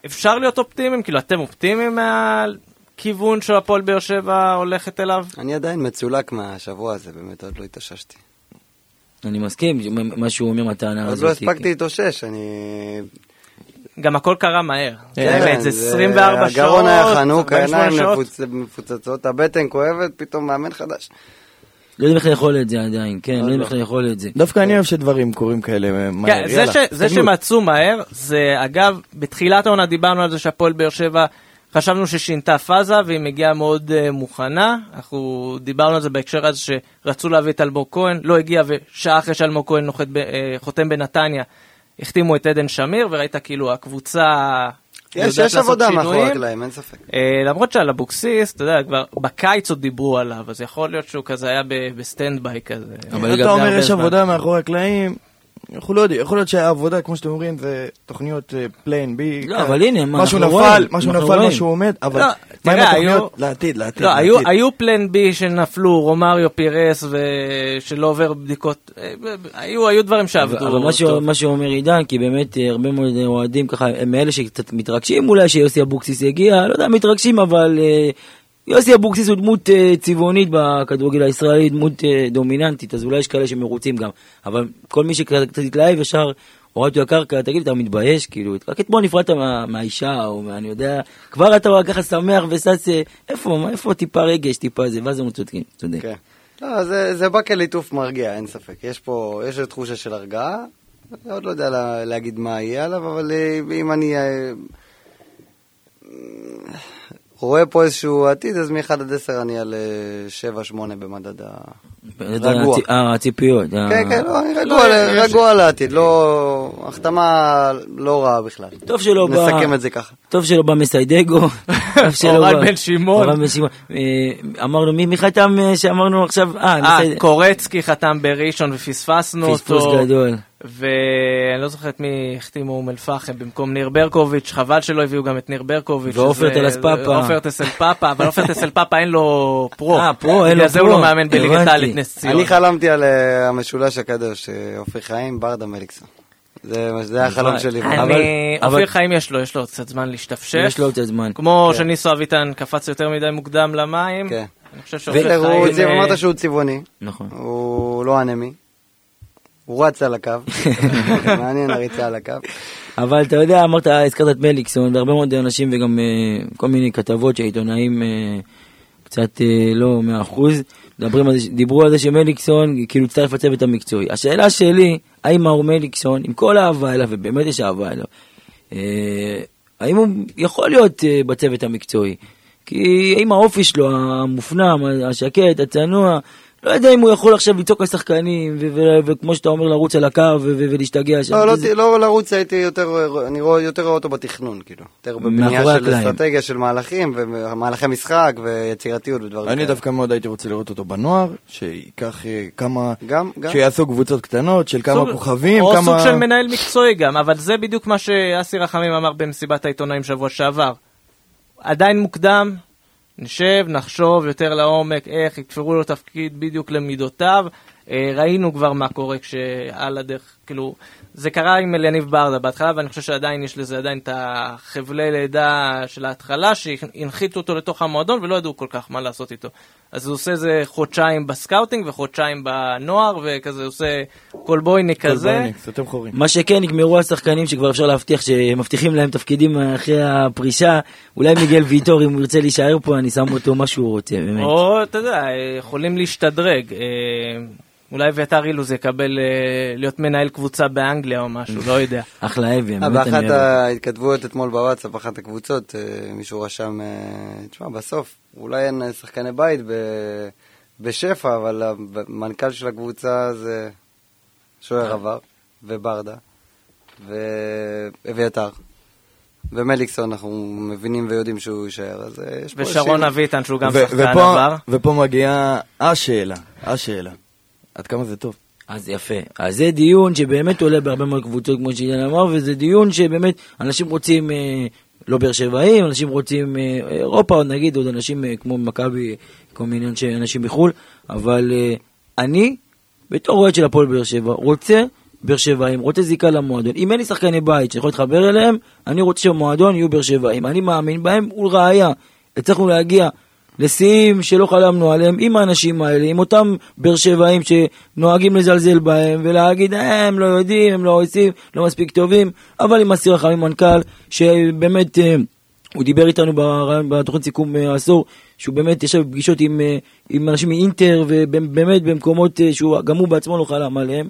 אפשר להיות אופטימיים? כאילו, אתם אופטימיים מהכיוון שהפועל באר שבע הולכת אליו? אני עדיין מצולק מהשבוע הזה, באמת, עוד לא התאוששתי. אני מסכים, מה שהוא אומר מהטענה עוד הזאת. לא הספקתי להתאושש, אני... גם הכל קרה מהר. כן, באמת, זה 24 שעות, הגרון היה חנוק, 48 העיניים מפוצצות, הבטן כואבת, פתאום מאמן חדש. לא יודעים איך לאכול את זה עדיין, כן, לא יודעים איך לאכול את זה. דווקא אני אוהב שדברים קורים כאלה מהר. כן, זה, יאללה, ש, זה. שמצאו מהר, זה אגב, בתחילת העונה דיברנו על זה שהפועל באר שבע, חשבנו ששינתה פאזה והיא מגיעה מאוד אה, מוכנה. אנחנו דיברנו על זה בהקשר הזה שרצו להביא את אלמוג כהן, לא הגיע ושעה אחרי שאלמוג כהן נוחת ב, אה, חותם בנתניה, החתימו את עדן שמיר וראית כאילו הקבוצה יש, יש עבודה מאחורי. הקלעים, אין ספק. אה, למרות שעל אבוקסיס, אתה יודע, כבר בקיץ עוד דיברו עליו, אז יכול להיות שהוא כזה היה ב- ב standby כזה. אבל אתה אומר יש. עבודה מאחורי הקלעים, אנחנו לא יודעים, יכול להיות שהעבודה, כמו שאתם אומרים, זה תוכניות plan B. לא, אבל הנה, מה, אנחנו נפל, רואים, משהו נפל. משהו עומד, אבל לא, מה עם התוכניות? לעתיד, לעתיד, לא, היו, plan B שנפלו, רומריו פירס ושלא עובר בדיקות, אה, היו, דברים שעבדו. אבל מה, שאומר עידן, כי באמת אה, הרבה מאוד אוהדים ככה, הם מאלה שקצת מתרגשים אולי שיוסי אבוקסיס יגיע, לא יודע, מתרגשים, אבל אה, יוסי אבוקסיס הוא דמות אה, צבעונית בכדורגל הישראלי, דמות אה, דומיננטית, אז אולי יש כאלה שמרוצים גם. אבל כל מי שקצת קצת התלהב ישר, הורדתי לקרקע, תגיד, אתה מתבייש? כאילו, רק אתמול נפרדת מה, מהאישה, או מה, אני יודע, כבר אתה ככה שמח ושש, איפה, מה, איפה טיפה רגש, טיפה זה, ואז הם צודקים, צודק. כן. לא, זה, זה בא כליטוף מרגיע, אין ספק. יש פה, יש תחושה של הרגעה. אני עוד לא יודע לה, להגיד מה יהיה עליו, אבל אה, אם אני רואה פה איזשהו עתיד, אז מ-1 עד 10 אני על אה, 7-8 במדד ה... רגוע. הצ- אה, הציפיות. אה. כן, כן, לא, אני רגוע, רגוע לעתיד, לא... החתמה לא רעה בכלל. טוב שלא בא... נסכם את זה ככה. טוב שלא בא מסיידגו. אורן בן שמעון. אורן בן שמעון. אה, אמרנו, מי חתם אה, שאמרנו עכשיו? אה, אה, קורצקי חתם בראשון ופספסנו אותו. פספוס גדול. ואני לא זוכר את מי החתימו אום אל פחם במקום ניר ברקוביץ', חבל שלא הביאו גם את ניר ברקוביץ'. ועופר טלס פאפה. עופר טסל פאפה, אבל עופר טסל פאפה אין לו פרו. אה, פרו, אין לו בגלל זה הוא פרו. לא מאמן בליגת. העל נס ציונה. אני חלמתי על אה, המשולש הקדוש, אה, אופיר חיים, ברדה מליקסון. זה זה היה החלום שלי. אני, אבל- אופיר חיים יש לו, יש לו קצת זמן להשתפשף. יש לו את הזמן. כמו כן. שניסו אביטן קפץ יותר מדי מוקדם למים. כן. אני חושב שאופיר הוא חיים... צבע- אה, אמרת שהוא צבעוני, נכון. הוא לא אנמי. הוא רץ על הקו, מעניין הריצה על הקו. אבל אתה יודע, אמרת, הזכרת את מליקסון, והרבה מאוד אנשים וגם אה, כל מיני כתבות שעיתונאים אה, קצת אה, לא מאה אחוז, דיברו על זה שמליקסון כאילו הצטרף לצוות המקצועי. השאלה שלי, האם מאור מליקסון, עם כל האהבה אליו, ובאמת יש אהבה אליו, אה, האם הוא יכול להיות אה, בצוות המקצועי? כי האם האופי שלו, המופנם, השקט, הצנוע, לא יודע אם הוא יכול עכשיו לצעוק על שחקנים, וכמו שאתה אומר, לרוץ על הקו ולהשתגע שם. לא, לא, זה- לא לרוץ הייתי יותר, אני רואה, יותר רואה אותו בתכנון, כאילו. יותר בבנייה של הקלעים. אסטרטגיה של מהלכים, ומהלכי משחק, ויצירתיות ודברים אני כאלה. דווקא מאוד הייתי רוצה לראות אותו בנוער, שייקח אה, כמה, גם, גם. שיעשו קבוצות קטנות של כמה סוג- כוכבים, או כמה... סוג של מנהל מקצועי גם, אבל זה בדיוק מה שאסי רחמים אמר במסיבת העיתונאים שבוע שעבר. עדיין מוקדם, נשב, נחשוב יותר לעומק איך יתפרו לו תפקיד בדיוק למידותיו. אה, ראינו כבר מה קורה כשעל הדרך, כאילו, זה קרה עם אליניב ברדה בהתחלה, ואני חושב שעדיין יש לזה עדיין את החבלי לידה של ההתחלה, שהנחיתו אותו לתוך המועדון ולא ידעו כל כך מה לעשות איתו. אז הוא עושה איזה חודשיים ב scouting וחודשיים בנוער, וכזה עושה קולבויניק כזה. חורים. מה שכן, נגמרו השחקנים שכבר אפשר להבטיח שמבטיחים להם תפקידים אחרי הפרישה. אולי מיגל ויטור, אם הוא ירצה להישאר פה, אני שם אותו מה שהוא רוצה, באמת. או, אתה יודע, יכולים להשתדרג. אולי אביתר אילוז יקבל אה, להיות מנהל קבוצה באנגליה או משהו, לא יודע. אחלה אבי, באמת באחת אני אוהב. ההתכתבויות אתמול בוואטסאפ, אחת הקבוצות, אה, מישהו רשם, אה, תשמע, בסוף, אולי אין שחקני בית ב- בשפע, אבל המנכ"ל של הקבוצה זה שוער עבר, וברדה, ואביתר. ומליקסון, אנחנו מבינים ויודעים שהוא יישאר, אז יש פה ושרון אביטן, שהוא גם שחקן עבר. ופה מגיעה השאלה, השאלה. עד כמה זה טוב? אז יפה. אז זה דיון שבאמת עולה בהרבה מאוד קבוצות, כמו שעידן אמר, וזה דיון שבאמת אנשים רוצים, אה, לא באר שבעים, אנשים רוצים אה, אירופה, עוד נגיד, עוד אנשים אה, כמו מכבי, כל מיני אנשי- אנשים מחו"ל, אבל אה, אני, בתור אוהד של הפועל באר שבע, רוצה באר שבעים, רוצה זיקה למועדון. אם אין לי שחקני בית שאני יכול להתחבר אליהם, אני רוצה שהמועדון יהיו באר שבעים. אני מאמין בהם, ולראיה, הצלחנו להגיע לשיאים שלא חלמנו עליהם, עם האנשים האלה, עם אותם באר שבעים שנוהגים לזלזל בהם, ולהגיד, "אה, הם לא יודעים, הם לא עושים, לא מספיק טובים, אבל עם אסיר רחמים מנכ"ל, שבאמת... אה, הוא דיבר איתנו בתוכנית סיכום אה, העשור, שהוא באמת ישב בפגישות עם, אה, עם אנשים מאינטר, ובאמת במקומות אה, שהוא גם הוא בעצמו לא חלם עליהם,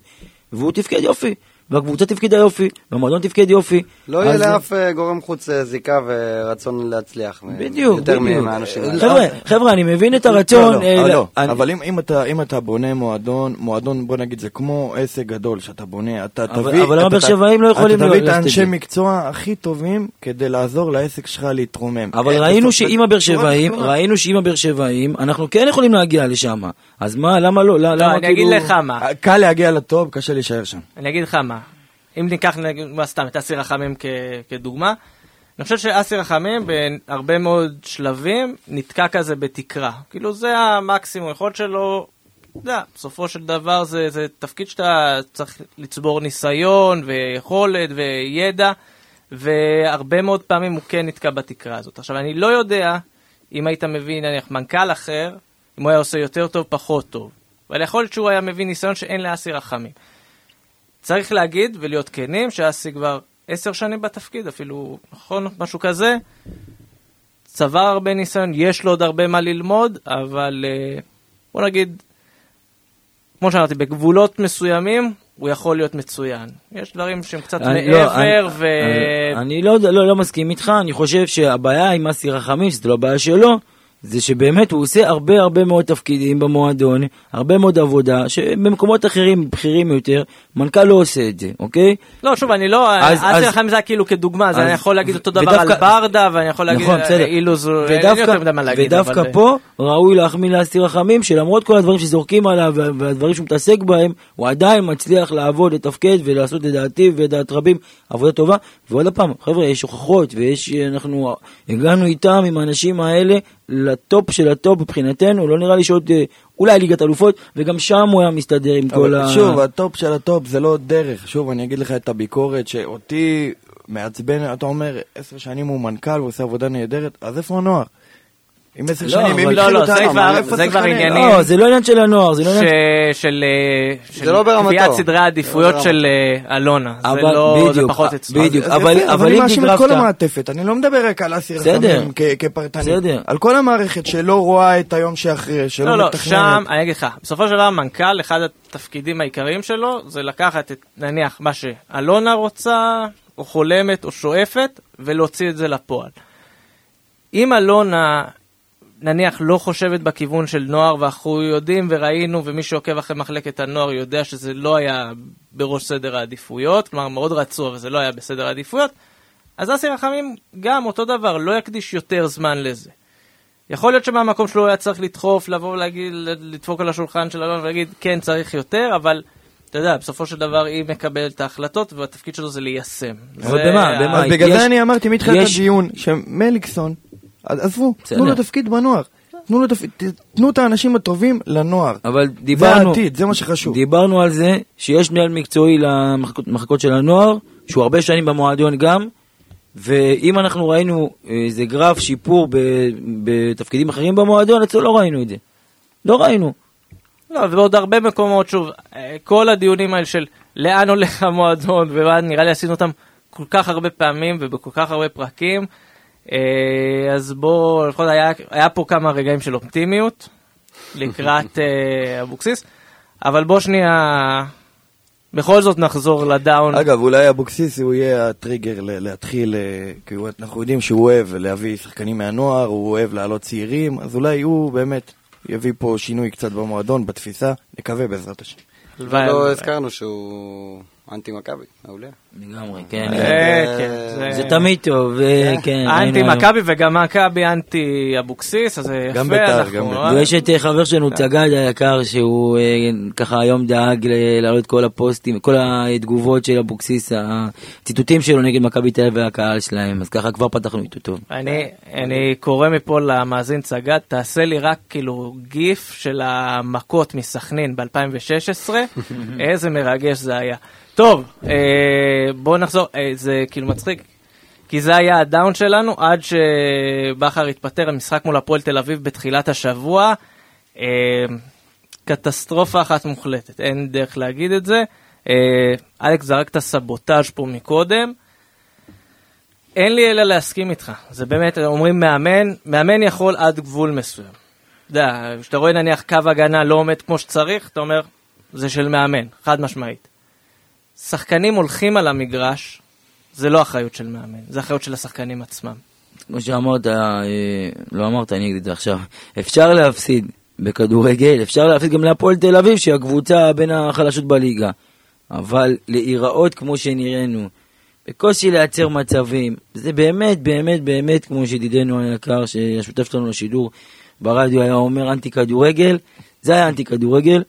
והוא תפקד יופי, והקבוצה תפקדה יופי, והמועדון תפקד יופי. לא יהיה לאף אה, גורם חוץ אה, זיקה ורצון להצליח. בדיוק, יותר בדיוק. מהאנשים האלה. חבר'ה, חבר'ה, אני מבין את לא, הרצון. לא, אה, אה, לא. אבל אם- אתה- אם אתה בונה מועדון, מועדון, בוא נגיד, זה כמו עסק גדול שאתה בונה, אתה אבל- תביא... אבל למה באר שבעים לא יכולים אתה תביא את האנשי? מקצוע הכי טובים כדי לעזור לעסק שלך להתרומם. אבל אה, ראינו שעם הבאר שבעים. ראינו שעם הבאר שבעים, אנחנו כן יכולים להגיע לשם. אז מה, למה לא? למה לא, אני אגיד כאילו- לך מה. קל להגיע לטוב, קשה להישאר שם. אני אגיד לך מה, אם ניקח נגיד, מה סתם את אסי רחמים כ- כדוגמה, אני חושב שאסי רחמים בהרבה מאוד שלבים נתקע כזה בתקרה. כאילו זה המקסימום, היכולת שלו, אתה יודע, בסופו של דבר זה, זה תפקיד שאתה צריך לצבור ניסיון ויכולת וידע, והרבה מאוד פעמים הוא כן נתקע בתקרה הזאת. עכשיו, אני לא יודע אם היית מביא נניח מנכ"ל אחר, אם הוא היה עושה יותר טוב, פחות טוב. אבל יכול להיות שהוא היה מביא ניסיון שאין לאסי רחמים. צריך להגיד ולהיות כנים שאסי כבר עשר שנים בתפקיד, אפילו, נכון, משהו כזה. צבר הרבה ניסיון, יש לו עוד הרבה מה ללמוד, אבל אה, בוא נגיד, כמו שאמרתי, בגבולות מסוימים הוא יכול להיות מצוין. יש דברים שהם קצת אני- לא, אני- מעבר, ו... אני- אני לא, לא, לא מסכים איתך, אני חושב שהבעיה עם אסי רחמים, שזו לא הבעיה שלו, זה שבאמת הוא עושה הרבה הרבה מאוד תפקידים במועדון, הרבה מאוד עבודה, שבמקומות אחרים, בכירים יותר, מנכ"ל לא עושה את זה, אוקיי? לא, שוב, אני לא, אז- אז- זה היה כאילו כדוגמה, אז אז- אני יכול להגיד אותו דבר ודווקא- על ברדה, ואני יכול להגיד נכון, בסדר. אין לי ודווקא, יותר מדי מה להגיד. ודווקא אבל- פה ראוי להחמיא לאסי רחמים, שלמרות כל הדברים שזורקים עליו וה- והדברים שהוא מתעסק בהם, הוא עדיין מצליח לעבוד, לתפקד ולעשות לדעתי ולדעת רבים עבודה טובה. ועוד פעם, חבר'ה, יש הוכחות ויש, אנחנו הגענו איתם, עם האנשים האלה, ל top של ה top מבחינתנו, לא נראה לי שעוד, אה, אולי ליגת אלופות, וגם שם הוא היה מסתדר עם כל ה... שוב, ה top של ה top זה לא דרך. שוב, אני אגיד לך את הביקורת שאותי מעצבן, אתה אומר, עשר שנים הוא מנכ"ל, הוא עושה עבודה נהדרת, אז איפה הנוער? אם עשר לא, שנים, לא, התחילו לא, את זה כבר- איפה זה כבר? עניינים. לא, זה לא עניין של הנוער, זה לא עניין... של אה, של לא ברמתו. קביעת סדרי העדיפויות זה לא של אה, אלונה. זה אבל- לא, זה פחות אצלו. בדיוק. אבל- יפה, אבל אני אם מאשים את כל המעטפת, אני לא מדבר רק על אסי בסדר. רחמים כ- כפרטני. בסדר. על כל המערכת שלא רואה את היום שאחרי, שלא לא, לא, מתכננת. שם, אני אגיד לך, בסופו של דבר מנכ"ל, אחד התפקידים העיקריים שלו זה לקחת את, נניח, מה שאלונה רוצה, או חולמת, או שואפת, ולהוציא את זה לפועל. אם אלונה, נניח, לא חושבת בכיוון של נוער, ואנחנו יודעים וראינו, ומי שעוקב אחרי מחלקת הנוער יודע שזה לא היה בראש סדר העדיפויות, כלומר, מאוד רצו, אבל זה לא היה בסדר העדיפויות, אז אסי רחמים גם אותו דבר, לא יקדיש יותר זמן לזה. יכול להיות שמהמקום שלו הוא היה צריך לדחוף, לבוא ולהגיד, לדפוק על השולחן של אלון ולהגיד, כן, צריך יותר, אבל אתה יודע, בסופו של דבר היא מקבלת את ההחלטות, והתפקיד שלו זה ליישם. אבל במה? במה? בגלל זה אני אמרתי מתחילת הדיון, שמליקסון, עזבו. תנו לו תפקיד בנוער. תנו לו תפקיד, תנו את האנשים הטובים לנוער. אבל זה דיברנו, העתיד, זה מה שחשוב. דיברנו על זה שיש מנהל מקצועי למחלקות של הנוער, שהוא הרבה שנים במועדון גם, ואם אנחנו ראינו איזה גרף שיפור ב, בתפקידים אחרים במועדון, אצלו לא ראינו את זה. לא ראינו. לא, ובעוד הרבה מקומות, שוב, אה, כל הדיונים האלה של לאן הולך המועדון, ונראה לי עשינו אותם כל כך הרבה פעמים ובכל כך הרבה פרקים, אה, אז בוא, לפחות היה, היה פה כמה רגעים של אופטימיות לקראת אה, אבוקסיס, אבל בוא שנייה, בכל זאת נחזור לדאון. אגב, אולי אבוקסיס הוא יהיה הטריגר להתחיל, אה, כי אנחנו יודעים שהוא אוהב להביא שחקנים מהנוער, הוא אוהב להעלות צעירים, אז אולי הוא באמת יביא פה שינוי קצת במועדון, בתפיסה, נקווה בעזרת השם. לא. הזכרנו שהוא אנטי מכבי, מעולה. לגמרי, כן. אה, כן, זה- זה תמיד טוב, אה, כן. אנטי מכבי וגם מכבי אנטי אבוקסיס, אז זה יפה. גם בית"ר, אנחנו- גם בית"ר. אה, ויש את אה, חבר שלנו, צגד היקר, שהוא אה, ככה היום דאג ל- להעלות כל הפוסטים, כל התגובות של אבוקסיס, הציטוטים שלו נגד מכבי תל אביב והקהל שלהם, אז ככה כבר פתחנו איתו טוב. אני, אני קורא מפה למאזין צגת, תעשה לי רק כאילו גיף של המכות מסכנין ב-2016, איזה מרגש זה היה. טוב, אה, בואו נחזור, אה, זה כאילו מצחיק. כי זה היה הדאון שלנו עד שבכר התפטר המשחק מול הפועל תל אביב בתחילת השבוע. אה, קטסטרופה אחת מוחלטת, אין דרך להגיד את זה. אה, אלכס זרק את הסבוטאז' פה מקודם. אין לי אלא להסכים איתך. זה באמת, אומרים מאמן, מאמן יכול עד גבול מסוים. אתה יודע, כשאתה רואה נניח קו הגנה לא עומד כמו שצריך, אתה אומר, זה של מאמן, חד משמעית. שחקנים הולכים על המגרש, זה לא אחריות של מאמן, זה אחריות של השחקנים עצמם. כמו שאמרת, אה, לא אמרת, אני אגיד את זה עכשיו. אפשר להפסיד בכדורגל, אפשר להפסיד גם להפועל תל אביב, שהיא הקבוצה בין החלשות בליגה. אבל להיראות כמו שנראינו, בקושי לייצר מצבים, זה באמת, באמת, באמת, כמו שידידנו היקר, שהשותף שלנו לשידור ברדיו היה אומר אנטי כדורגל, זה היה אנטי כדורגל.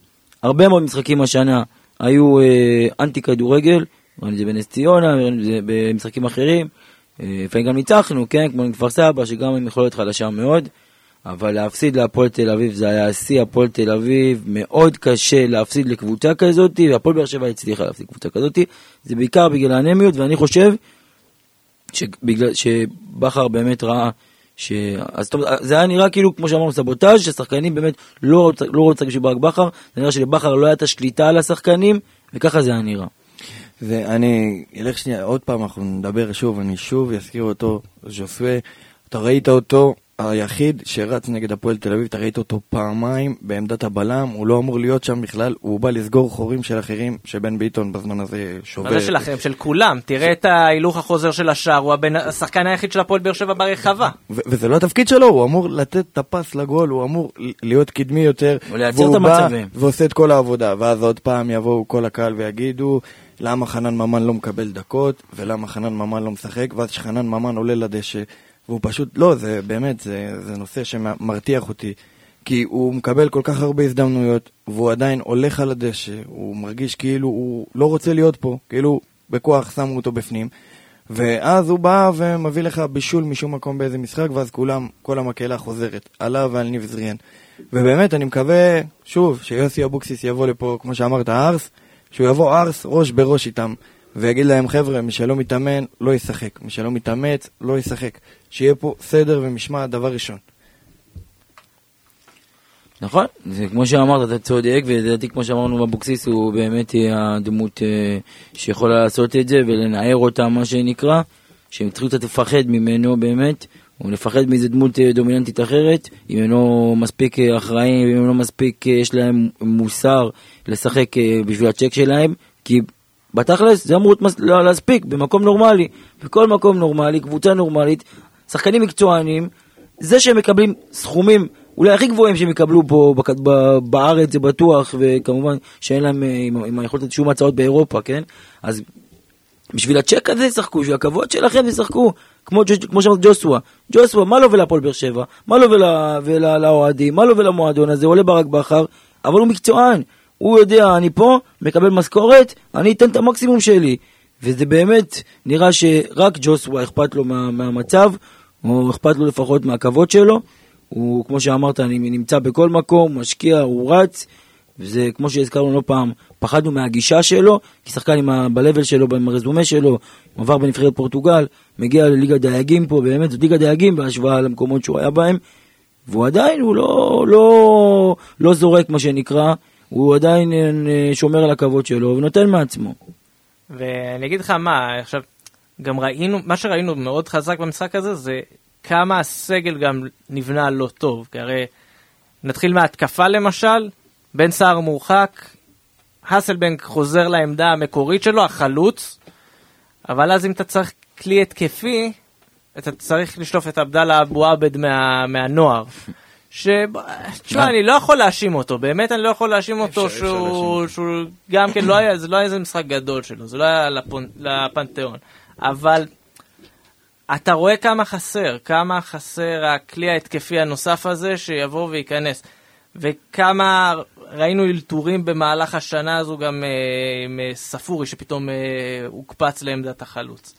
הרבה מאוד משחקים השנה היו אה, אנטי כדורגל, ראינו את זה בנס ציונה, ראינו את זה במשחקים אחרים. אה, לפעמים גם ניצחנו, כן, כמו כפר סבא, שגם עם יכולת חלשה מאוד. אבל להפסיד להפועל תל אביב זה היה שיא הפועל תל אביב, מאוד קשה להפסיד לקבוצה כזאת, והפועל באר שבע הצליחה להפסיד קבוצה כזאת, זה בעיקר בגלל האנמיות, ואני חושב שבכר באמת ראה, ש... אז טוב, זה היה נראה כאילו, כמו שאמרנו, סבוטאז' ששחקנים באמת לא רוצים לא רוצ ברק בכר, זה נראה שלבכר לא הייתה שליטה על השחקנים, וככה זה היה נראה. ואני אלך שנייה, עוד פעם אנחנו נדבר שוב, אני שוב אזכיר אותו, ז'וסווה, אתה ראית אותו, היחיד שרץ נגד הפועל תל אביב, אתה ראית אותו פעמיים בעמדת הבלם, הוא לא אמור להיות שם בכלל, הוא בא לסגור חורים של אחרים, שבן ביטון בזמן הזה שובר. מה זה שלכם? של כולם. תראה את ההילוך החוזר של השער, הוא הבן, השחקן היחיד של הפועל באר שבע ברחבה. וזה לא התפקיד שלו, הוא אמור לתת את הפס לגול, הוא אמור להיות קדמי יותר. ולייצר את המצבים. ועושה את כל העבודה, ואז עוד פעם יבואו כל הקהל ויגידו, למה חנן ממן לא מקבל דקות, ולמה חנן ממן לא משחק, ואז שחנן ממן עולה לדשא. והוא פשוט, לא, זה באמת, זה, זה נושא שמרתיח אותי. כי הוא מקבל כל כך הרבה הזדמנויות, והוא עדיין הולך על הדשא, הוא מרגיש כאילו הוא לא רוצה להיות פה, כאילו בכוח שמו אותו בפנים. ואז הוא בא ומביא לך בישול משום מקום באיזה משחק, ואז כולם, כל המקהלה חוזרת, עליו ועל ניב זריאן. ובאמת, אני מקווה, שוב, שיוסי אבוקסיס יבוא לפה, כמו שאמרת, ארס, שהוא יבוא ארס ראש בראש איתם. ויגיד להם, חבר'ה, מי שלא מתאמן, לא ישחק. מי שלא מתאמץ, לא ישחק. שיהיה פה סדר ומשמעת, דבר ראשון. נכון, זה כמו שאמרת, אתה צודק, ולדעתי כמו שאמרנו אבוקסיס הוא באמת הדמות אה, שיכולה לעשות את זה ולנער אותה, מה שנקרא, שהם צריכים קצת לפחד ממנו באמת, או לפחד מאיזה דמות אה, דומיננטית אחרת, אם הם לא מספיק אה, אחראים, אם הם לא מספיק, יש להם מוסר לשחק בשביל הצ'ק שלהם, כי בתכלס זה אמור להספיק במקום נורמלי, בכל מקום נורמלי, קבוצה נורמלית, שחקנים מקצוענים, זה שהם מקבלים סכומים אולי הכי גבוהים שהם יקבלו פה בארץ זה בטוח, וכמובן שאין להם אה, עם, עם היכולת לתת שום הצעות באירופה, כן? אז בשביל הצ'ק הזה ישחקו, בשביל הכבוד שלכם ישחקו, כמו, כמו שאמרת ג'וסווה. ג'וסווה, מה לו ולהפועל באר שבע? מה לו ולאוהדים? מה לו ולמועדון הזה? עולה ברק בכר, אבל הוא מקצוען. הוא יודע, אני פה, מקבל משכורת, אני אתן את המקסימום שלי. וזה באמת נראה שרק ג'וסווה אכפת לו מה, מהמצב, או אכפת לו לפחות מהכבוד שלו. הוא, כמו שאמרת, אני נמצא בכל מקום, משקיע, הוא רץ, וזה כמו שהזכרנו לא פעם, פחדנו מהגישה שלו, כי שחקן עם ב-level שלו, עם הרזומה שלו, הוא עבר בנבחרת פורטוגל, מגיע לליגה דייגים פה, באמת זאת ליגה דייגים בהשוואה למקומות שהוא היה בהם, והוא עדיין, הוא לא, לא, לא זורק מה שנקרא, הוא עדיין אה, שומר על הכבוד שלו ונותן מעצמו. ואני אגיד לך מה, עכשיו, גם ראינו, מה שראינו מאוד חזק במשחק הזה זה כמה הסגל גם נבנה לא טוב, כי הרי נתחיל מההתקפה למשל, בן סער מורחק, האסלבנק חוזר לעמדה המקורית שלו, החלוץ, אבל אז אם אתה צריך כלי התקפי, אתה צריך לשלוף את עבדאללה אבו עבד מה, מהנוער. ש... תשמע, אני לא יכול להאשים אותו, באמת אני לא יכול להאשים אותו שהוא, שהוא גם כן לא היה, זה לא היה איזה משחק גדול שלו, זה לא היה. לפנתיאון, אבל אתה רואה כמה חסר, כמה חסר הכלי ההתקפי הנוסף הזה שיבוא וייכנס, וכמה ראינו אלתורים במהלך השנה הזו גם אה, עם אה, ספורי שפתאום אה, הוקפץ לעמדת החלוץ.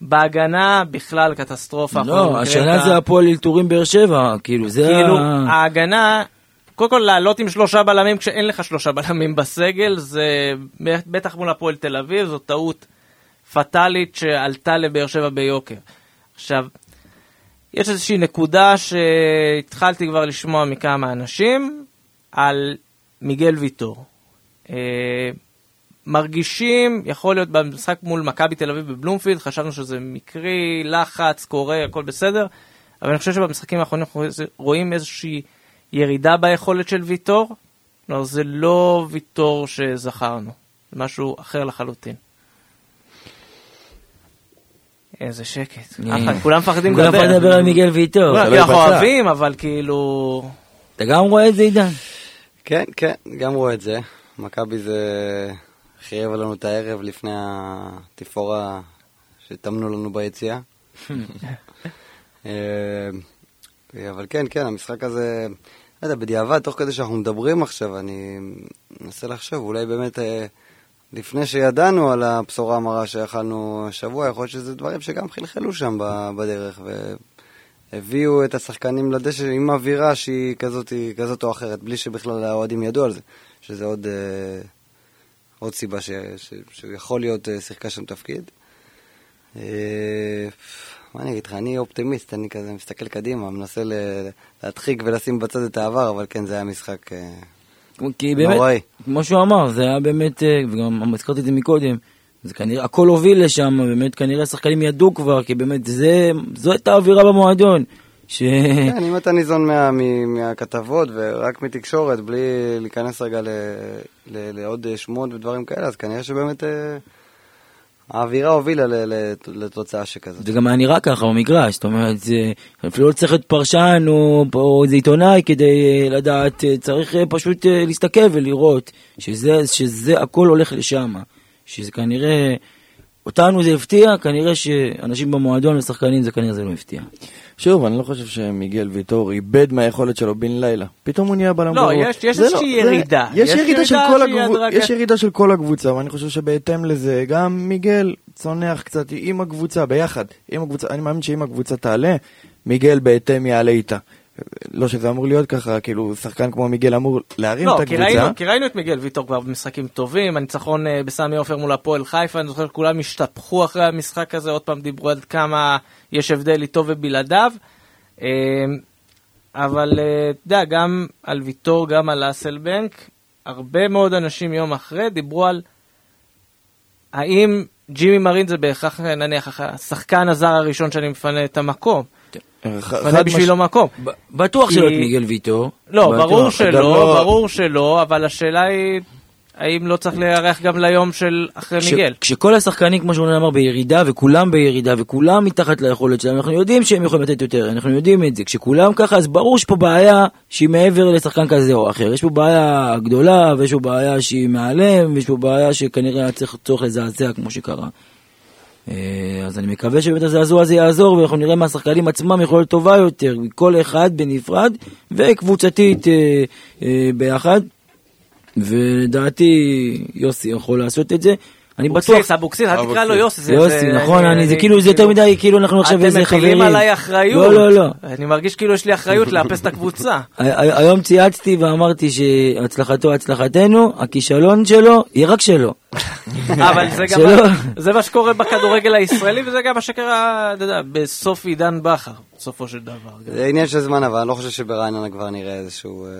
בהגנה בכלל קטסטרופה. לא, השנה זה הפועל אלתורים באר שבע, כאילו זה... כאילו, ההגנה, קודם כל לעלות עם שלושה בלמים כשאין לך שלושה בלמים בסגל, זה בטח מול הפועל תל אביב, זו טעות פטאלית שעלתה לבאר שבע ביוקר. עכשיו, יש איזושהי נקודה שהתחלתי כבר לשמוע מכמה אנשים על מיגל ויטור. מרגישים, יכול להיות במשחק מול מכבי תל אביב בבלומפילד, חשבנו שזה מקרי, לחץ, קורה, הכל בסדר, אבל אני חושב שבמשחקים האחרונים אנחנו רואים איזושהי ירידה ביכולת של ויטור. לא, זה לא ויטור שזכרנו, זה משהו אחר לחלוטין. איזה שקט. כולם מפחדים כולם מפחדים לדבר על מיגל ויטור. לא, אנחנו. אוהבים, אבל כאילו... אתה גם רואה את זה, עידן? כן, כן, גם רואה את זה. מכבי זה חייב לנו את הערב לפני התפאורה שטמנו לנו ביציאה. אה, אבל כן, כן, המשחק הזה, לא יודע, בדיעבד, תוך כדי שאנחנו מדברים עכשיו, אני מנסה לחשוב, אולי באמת אה, לפני שידענו על הבשורה המרה שאכלנו השבוע, יכול להיות שזה דברים שגם חלחלו שם בדרך, והביאו את השחקנים לדשא עם אווירה שהיא כזאת, כזאת או אחרת, בלי שבכלל האוהדים ידעו על זה, שזה עוד, אה, עוד סיבה ש, ש, שיכול להיות אה, שיחקה שם תפקיד. אה, מה אני אגיד לך, אני אופטימיסט, אני כזה מסתכל קדימה, מנסה ל- להדחיק ולשים בצד את העבר, אבל כן, זה היה משחק... אה, כי באמת, נוראי. כמו שהוא אמר, זה היה באמת, וגם הזכרתי את זה מקודם, זה כנראה, הכל הוביל לשם, באמת כנראה השחקנים ידעו כבר, כי באמת זה, זו הייתה האווירה במועדון. ש... כן, אם אתה ניזון מה, מ, מהכתבות ורק מתקשורת, בלי להיכנס רגע ל, ל, לעוד שמות ודברים כאלה, אז כנראה שבאמת אה, האווירה הובילה ל, ל, לתוצאה שכזאת. זה גם היה נראה ככה במגרש, זאת אומרת, זה אפילו לא צריך להיות פרשן או, או איזה עיתונאי כדי אה, לדעת, אה, צריך אה, פשוט להסתכל ולראות שזה, שזה הכל הולך לשם, שזה כנראה, אותנו זה הפתיע, כנראה שאנשים במועדון ושחקנים זה כנראה זה לא הפתיע. שוב, אני לא חושב שמיגל ויטור איבד מהיכולת שלו בן לילה. פתאום הוא נהיה בלם לא, בראש. יש- יש איזושהי ירידה. יש יש ירידה של שהיא הקבוצה, הדרגתית. יש ירידה של כל הקבוצה, ואני חושב שבהתאם לזה, גם מיגל צונח קצת עם הקבוצה, ביחד. עם הקבוצה, אני מאמין שאם הקבוצה תעלה, מיגל בהתאם יעלה איתה. לא שזה אמור להיות ככה, כאילו, שחקן כמו מיגל אמור להרים לא, את כי הקבוצה. ראינו, כי ראינו את מיגל ויטור כבר במשחקים טובים, הניצחון אה, בסמי עופר מול הפועל חיפה, אני זוכר שכולם השתפכו אחרי המשחק הזה, עוד פעם דיברו עד כמה יש הבדל איתו ובלעדיו. אה, אבל אה, אתה יודע, גם על ויטור, גם על אסלבנק, הרבה מאוד אנשים יום אחרי דיברו על האם ג'ימי מרין זה בהכרח נניח השחקן הזר הראשון שאני מפנה את המקום. חד בשבילו מש- מקום. ב- בטוח שלא את כי- מיגל ויטור. לא, בטוח. ברור שלא, לא- ברור שלא, אבל השאלה היא, האם לא צריך להיערך גם ליום של אחרי כש- מיגל? כשכל השחקנים, כמו שרונן אמר, בירידה, וכולם בירידה, וכולם מתחת ליכולת שלהם, אנחנו יודעים שהם יכולים לתת יותר, אנחנו יודעים את זה. כשכולם ככה, אז ברור שיש פה בעיה שהיא מעבר לשחקן כזה או אחר. יש פה בעיה גדולה, ויש פה בעיה שהיא מעליהם, ויש פה בעיה שכנראה צריך צורך לזעזע, כמו שקרה. אה, אז אני מקווה שבאמת הזעזוע הזה יעזור, ואנחנו נראה מהשחקנים עצמם יכולת טובה יותר, כל אחד בנפרד, וקבוצתית אה, אה, ביחד. ולדעתי יוסי יכול לעשות את זה. אני בטוח... אבוקסיס, אבוקסיס, אל תקרא לו יוסי. זה- יוסי, זה- נכון, אני, זה כאילו, זה יותר מדי, כאילו אנחנו עכשיו איזה אתם חברים. מטילים עליי אחריות. לא, לא, לא. אני מרגיש כאילו יש לי אחריות לאפס את הקבוצה. היום צייצתי ואמרתי שהצלחתו הצלחתנו, הכישלון שלו יהיה רק שלו. אבל זה גם. זה מה שקורה בכדורגל הישראלי, וזה גם מה שקרה, אתה יודע, בסוף עידן בכר, בסופו של דבר. זה עניין של זמן, אבל אני לא חושב שברעננה כבר נראה איזשהו אה,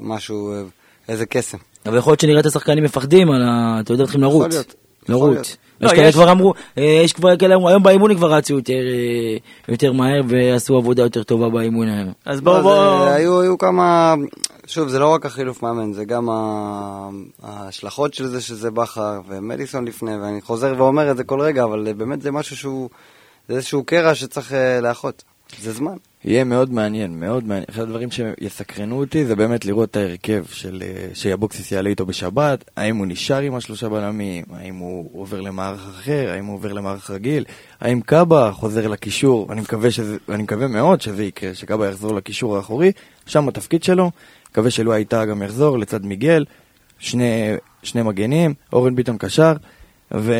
משהו, אה, איזה קסם. אבל יכול להיות שנראה את השחקנים מפחדים על ה... אתה יודע, יכול לרוץ. להיות, יכול לרוץ. להיות. יש לא, כאלה יש- כבר אמרו, אה, יש כבר כאלה אמרו, היום באימון כבר רצו יותר, אה, יותר מהר ועשו עבודה יותר טובה באימון היום. אז לא, בואו, בואו, היו, היו כמה, שוב, זה לא רק החילוף מאמן, זה גם ההשלכות של זה שזה בכר ומדיסון לפני, ואני חוזר ואומר את זה כל רגע, אבל באמת זה משהו שהוא, זה איזשהו קרע שצריך אה, לאחות. זה זמן. יהיה מאוד מעניין, מאוד מעניין. אחד הדברים שיסקרנו אותי זה באמת לראות את ההרכב של אה, שאבוקסיס יעלה איתו בשבת, האם הוא נשאר עם השלושה בלמים, האם הוא עובר למערך אחר, האם הוא עובר למערך רגיל, האם קאבה חוזר לקישור, אני מקווה, שזה, אני מקווה מאוד שזה יקרה, שקאבה יחזור לקישור האחורי, שם התפקיד שלו, מקווה שלו הייתה גם יחזור לצד מיגל, שני, שני מגנים, אורן ביטון קשר, ו...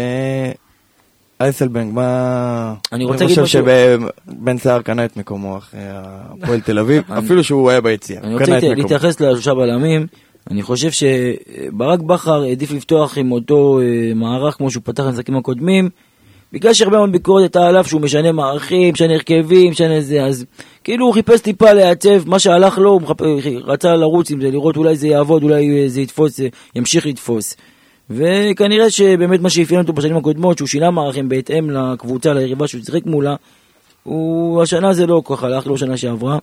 אייסלבנג, מה... אני רוצה להגיד חושב משהו. שבן סער קנה את מקומו אחרי הפועל תל אביב, אפילו שהוא היה ביציאה. אני רוצה. להתייחס לשלושה בלמים. אני חושב שברק בכר העדיף לפתוח עם אותו אה, מערך כמו שהוא פתח במשחקים הקודמים, בגלל שהרבה מאוד ביקורת הייתה עליו שהוא משנה מערכים, משנה הרכבים, משנה זה, אז כאילו הוא חיפש טיפה לייצב, מה שהלך לו, הוא מחפ... רצה לרוץ עם זה, לראות אולי זה יעבוד, אולי זה יתפוס, ימשיך לתפוס. וכנראה שבאמת מה שאפיין אותו בשנים הקודמות, שהוא שינה מערכים בהתאם לקבוצה, ליריבה שהוא שיחק מולה, הוא, השנה זה לא כל כך הלך לו שנה שעברה.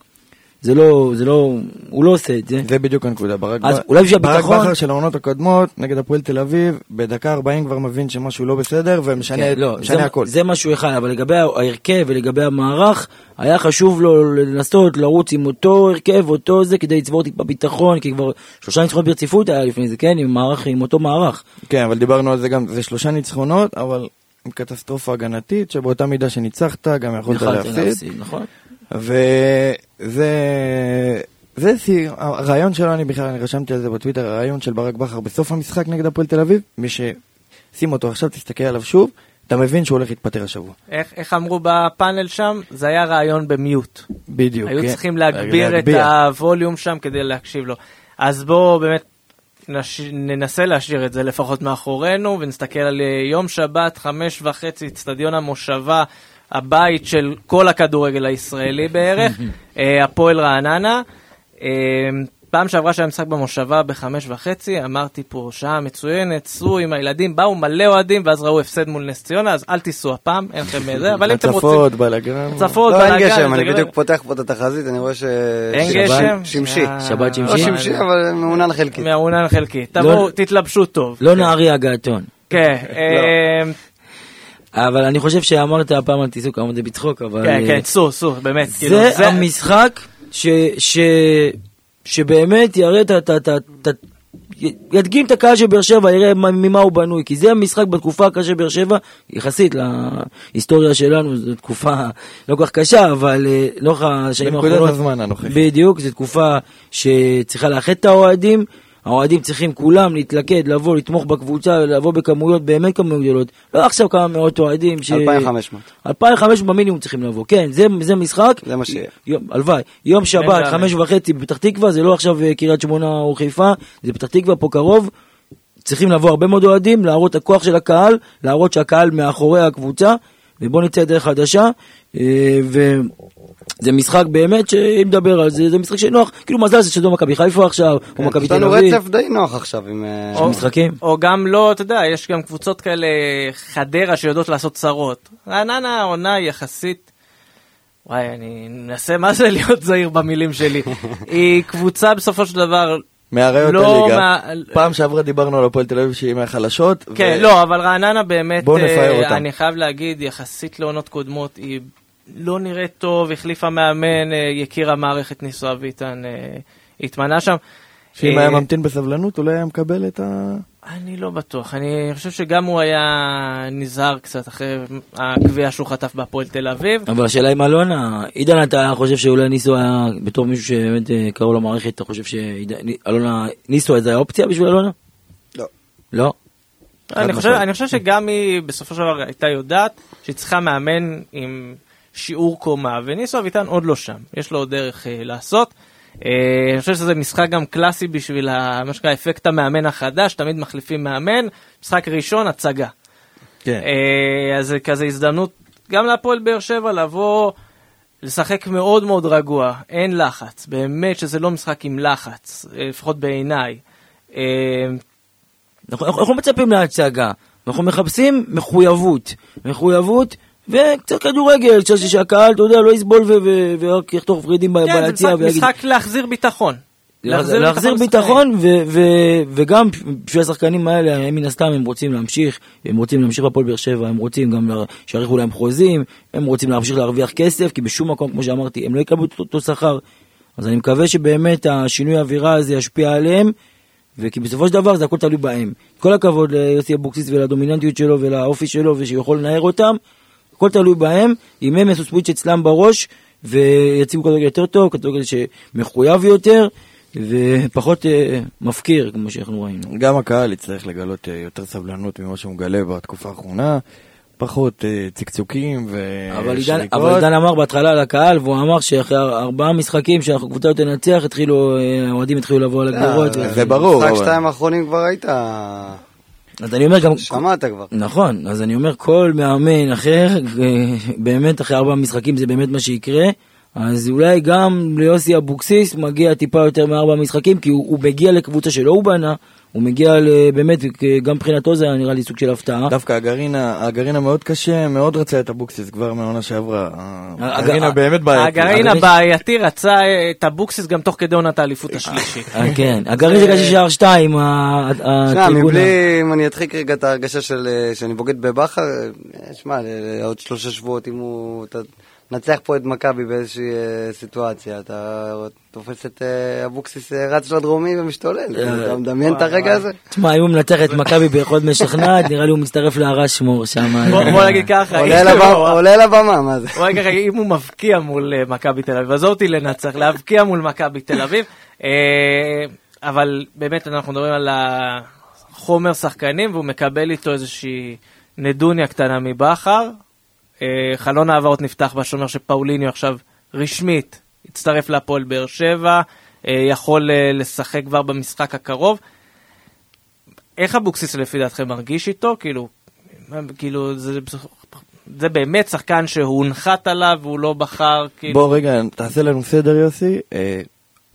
זה לא, זה לא, הוא לא עושה את זה. זה בדיוק הנקודה. ברק, אז ב- אולי בשביל ברק הביטחון- בכר של העונות הקודמות, נגד הפועל תל אביב, בדקה 40 כבר מבין שמשהו לא בסדר, ומשנה כן, לא, זה, הכל. זה משהו אחד, אבל לגבי ההרכב ולגבי המערך, היה חשוב לו לנסות לרוץ עם אותו הרכב, אותו זה, כדי לצבור טיפה ביטחון, כי כבר שלושה ניצחונות ברציפות היה לפני זה, כן, עם מערך, עם אותו מערך. כן, אבל דיברנו על זה גם, זה שלושה ניצחונות, אבל עם קטסטרופה הגנתית, שבאותה מידה שניצחת, גם יכולת להפסיד. נכון? וזה... זה הרעיון שלו, אני בכלל, אני רשמתי על זה בטוויטר, הרעיון של ברק בכר בסוף המשחק נגד הפועל תל אביב, מי ששים אותו עכשיו, תסתכל עליו שוב, אתה מבין שהוא הולך להתפטר השבוע. איך, איך אמרו בפאנל שם? זה היה רעיון במיוט. בדיוק. היו כן. צריכים להגביר את להגביה. הווליום שם כדי להקשיב לו. אז בואו באמת נש... ננסה להשאיר את זה לפחות מאחורינו, ונסתכל על אה, יום שבת, חמש וחצי, אצטדיון המושבה, הבית של כל הכדורגל הישראלי בערך, אה, הפועל רעננה. אה, פעם שעברה שהיה משחק במושבה בחמש וחצי, אמרתי פה שעה מצוינת, סעו עם הילדים, באו מלא אוהדים, ואז ראו הפסד מול נס ציונה, אז אל תיסעו הפעם, אין לכם זה, אבל אם אתם רוצים... הצפות, בלאגרם. הצפות, לא, אין גשם, אני בדיוק פותח פה את התחזית, אני רואה ש... אין גשם? שמשי. אה, שבת לא שמשי? שמשי, אבל מעונן חלקי. מעונן חלקי. תבואו, תתלבשו טוב. לא נהריה געתון. כן, אה, אבל אני חושב שאמרת הפעם על טיסוק, אמרת זה בצחוק, אבל... כן, אה, כן, סו, סו, באמת. כאילו, זה המשחק ש, ש, שבאמת יראה את ה... ידגים את הקהל של באר שבע, יראה מה- ממה הוא בנוי, כי זה המשחק בתקופה הקשה של באר שבע, יחסית להיסטוריה שלנו, זו תקופה לא כל כך קשה, אבל אה, נוכח השנים בנקודת האחרונות, הזמן הנוכחית. בדיוק, זו תקופה שצריכה לאחד את האוהדים, האוהדים צריכים כולם להתלכד, לבוא, לתמוך בקבוצה, לבוא בכמויות, באמת כמויות גדולות, לא עכשיו כמה מאות אוהדים, ש... 2,500. 2,500 במינימום צריכים לבוא, כן, זה, זה משחק. זה מה שיהיה. הלוואי. יום שבת. חמש וחצי בפתח תקווה, זה לא עכשיו אה, קריית שמונה או חיפה, זה פתח תקווה פה קרוב. צריכים לבוא הרבה מאוד אוהדים, להראות את הכוח של הקהל, להראות שהקהל מאחורי הקבוצה, ובוא נצא לדרך חדשה. אה, וזה משחק באמת, שאם נדבר על זה, זה משחק שנוח. כאילו מזל זה שזה לא מכבי חיפה עכשיו, או מכבי יש תל לנו אביב. רצף די נוח עכשיו עם... אה, או- משחקים. או גם לא, אתה יודע, יש גם קבוצות כאלה, חדרה, שיודעות לעשות צרות. רעננה העונה היא יחסית... וואי, אני מנסה מה זה להיות זהיר במילים שלי. היא קבוצה בסופו של דבר... מהראיות לא הליגה. מה- פעם שעברה דיברנו על הפועל תל אביב שהיא מהחלשות. כן, ו- לא, אבל רעננה באמת, בואו נפאר אה, אותם. אני חייב להגיד, יחסית לעונות קודמות, היא לא נראית טוב, החליפה מאמן, אה, יקיר המערכת ניסו אביטן, אה, התמנה שם. שאם אה, היה ממתין בסבלנות, אולי היה מקבל את ה... אני לא בטוח, אני חושב שגם הוא היה נזהר קצת אחרי הגביע שהוא חטף בהפועל תל אביב. אבל השאלה אם אלונה, עידן אתה חושב שאולי ניסו היה, בתור מישהו שבאמת קראו למערכת, אתה חושב שאלונה, ניסו איזה אופציה בשביל אלונה? לא. לא? אני חושב. אני חושב שגם היא בסופו של דבר הייתה יודעת שהיא צריכה מאמן עם שיעור קומה, וניסו אביטן עוד לא שם, יש לו עוד דרך אה, לעשות. אה, אני חושב שזה משחק גם קלאסי בשביל ה- מה שנקרא אפקט המאמן החדש, תמיד מחליפים מאמן, משחק ראשון, הצגה. כן. אה, אז זה כזה הזדמנות גם להפועל באר שבע לבוא, לשחק מאוד מאוד רגוע, אין לחץ, באמת שזה לא משחק עם לחץ, אה, לפחות בעיניי. אה, אנחנו, אנחנו אנחנו מצפים להצגה, אנחנו מחפשים מחויבות, מחויבות וקצת כדורגל, שהקהל, אתה יודע, לא יסבול ורק יחתוך ורידים ב- כן, זה ביציע משחק, להחזיר ביטחון. להחזיר, להחזיר ביטחון, וגם בשביל השחקנים האלה, הם מן הסתם הם רוצים להמשיך, הם רוצים להמשיך בפועל באר שבע, הם רוצים גם שיאריכו להם חוזים, הם רוצים להמשיך להרוויח כסף, כי בשום מקום, כמו שאמרתי, הם לא יקבלו את אותו שכר. אז אני מקווה שבאמת השינוי האווירה הזה ישפיע עליהם, וכי בסופו של דבר זה הכל תלוי בהם. כל הכבוד ליוסי אבוקסיס ולדומיננטיות שלו ולאופי שלו, ושהוא יכול לנער אותם, הכל תלוי בהם, אם הם יעשו סוויץ' אצלם בראש, ויציגו כדורגל יותר טוב, כדורגל שמחויב יותר, ופחות אה, מפקיר, כמו שאנחנו ראינו. גם הקהל יצטרך לגלות אה, יותר סבלנות ממה שהוא מגלה בתקופה האחרונה, פחות אה, צקצוקים אבל עידן, ושריקות. אבל עידן אמר בהתחלה לקהל, והוא אמר שאחרי ארבעה משחקים שאנחנו קבוצה יותר תנצח, התחילו, אה, האוהדים התחילו לבוא על הגדרות. אה, זה ברור, משחק אבל- שתיים האחרונים כבר היית... אז אני אומר גם... שמעת כבר. נכון, אז אני אומר כל מאמן אחר, באמת אחרי ארבעה משחקים זה באמת מה שיקרה. אז אולי גם ליוסי אבוקסיס מגיע טיפה יותר מארבע משחקים, כי הוא, הוא מגיע לקבוצה שלא הוא בנה, הוא מגיע באמת, גם מבחינתו זה היה נראה לי סוג של הפתעה. דווקא הגרעין, הגרעין המאוד קשה, מאוד רצה את אבוקסיס כבר מהעונה שעברה. הגרעין הבאמת בעייתי. הגרעין הבעייתי רצה את אבוקסיס גם תוך כדי עונת האליפות השלישית. אה, כן, הגרעין זה קשה שער שתיים, שמע, מבלי, אם אני אדחיק רגע את ההרגשה שאני בוגד בבכר, אה, שמע, עוד שלושה שבועות אם הוא... נצח פה את מכבי באיזושהי אה, סיטואציה, אתה תופס את אה, אבוקסיס אה, רץ לדרומי ומשתולל, אתה מדמיין את הרגע הזה? תשמע, אם הוא מנצח את מכבי ביכולת משכנעת, נראה לי הוא מצטרף להרש שמור שם. בוא נגיד ככה, עולה לבמה, מה זה? בוא נגיד ככה, אם הוא מבקיע מול מכבי תל אביב, עזוב אותי לנצח, להבקיע מול מכבי תל אביב, אבל באמת אנחנו מדברים על החומר שחקנים, והוא מקבל איתו איזושהי נדוניה קטנה מבכר. אה, חלון העברות נפתח בשומר שפאוליניו עכשיו רשמית הצטרף להפועל באר שבע, אה, יכול אה, לשחק כבר במשחק הקרוב. איך אבוקסיס לפי דעתכם מרגיש איתו? כאילו, כאילו זה, זה באמת שחקן שהונחת עליו והוא לא בחר, כאילו... בוא רגע, תעשה לנו סדר יוסי.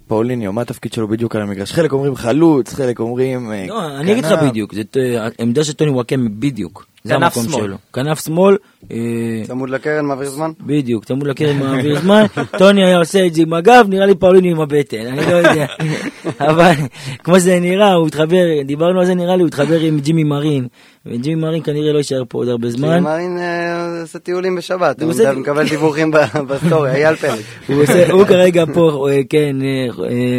פאוליניו, מה התפקיד שלו בדיוק על המגרש? חלק אומרים חלוץ, חלק אומרים... לא, אני אגיד לך בדיוק, זאת עמדה של טוני נוואקמה בדיוק. זה המקום שלו. כנף שמאל. אה, צמוד לקרן, מעביר זמן? בדיוק, צמוד לקרן, מעביר זמן. טוני היה עושה את זה עם הגב, נראה לי פאוליניו עם הבטן, אני לא יודע. אבל כמו שזה נראה, הוא התחבר, דיברנו על זה נראה לי, הוא התחבר עם ג'ימי מרין. וג'ימי מרין כנראה לא יישאר פה עוד הרבה זמן. ג'ימי מרין אה, עושה טיולים בשבת, הוא מקבל דיווחים ב story, אייל פלד. הוא כרגע פה, אה, כן,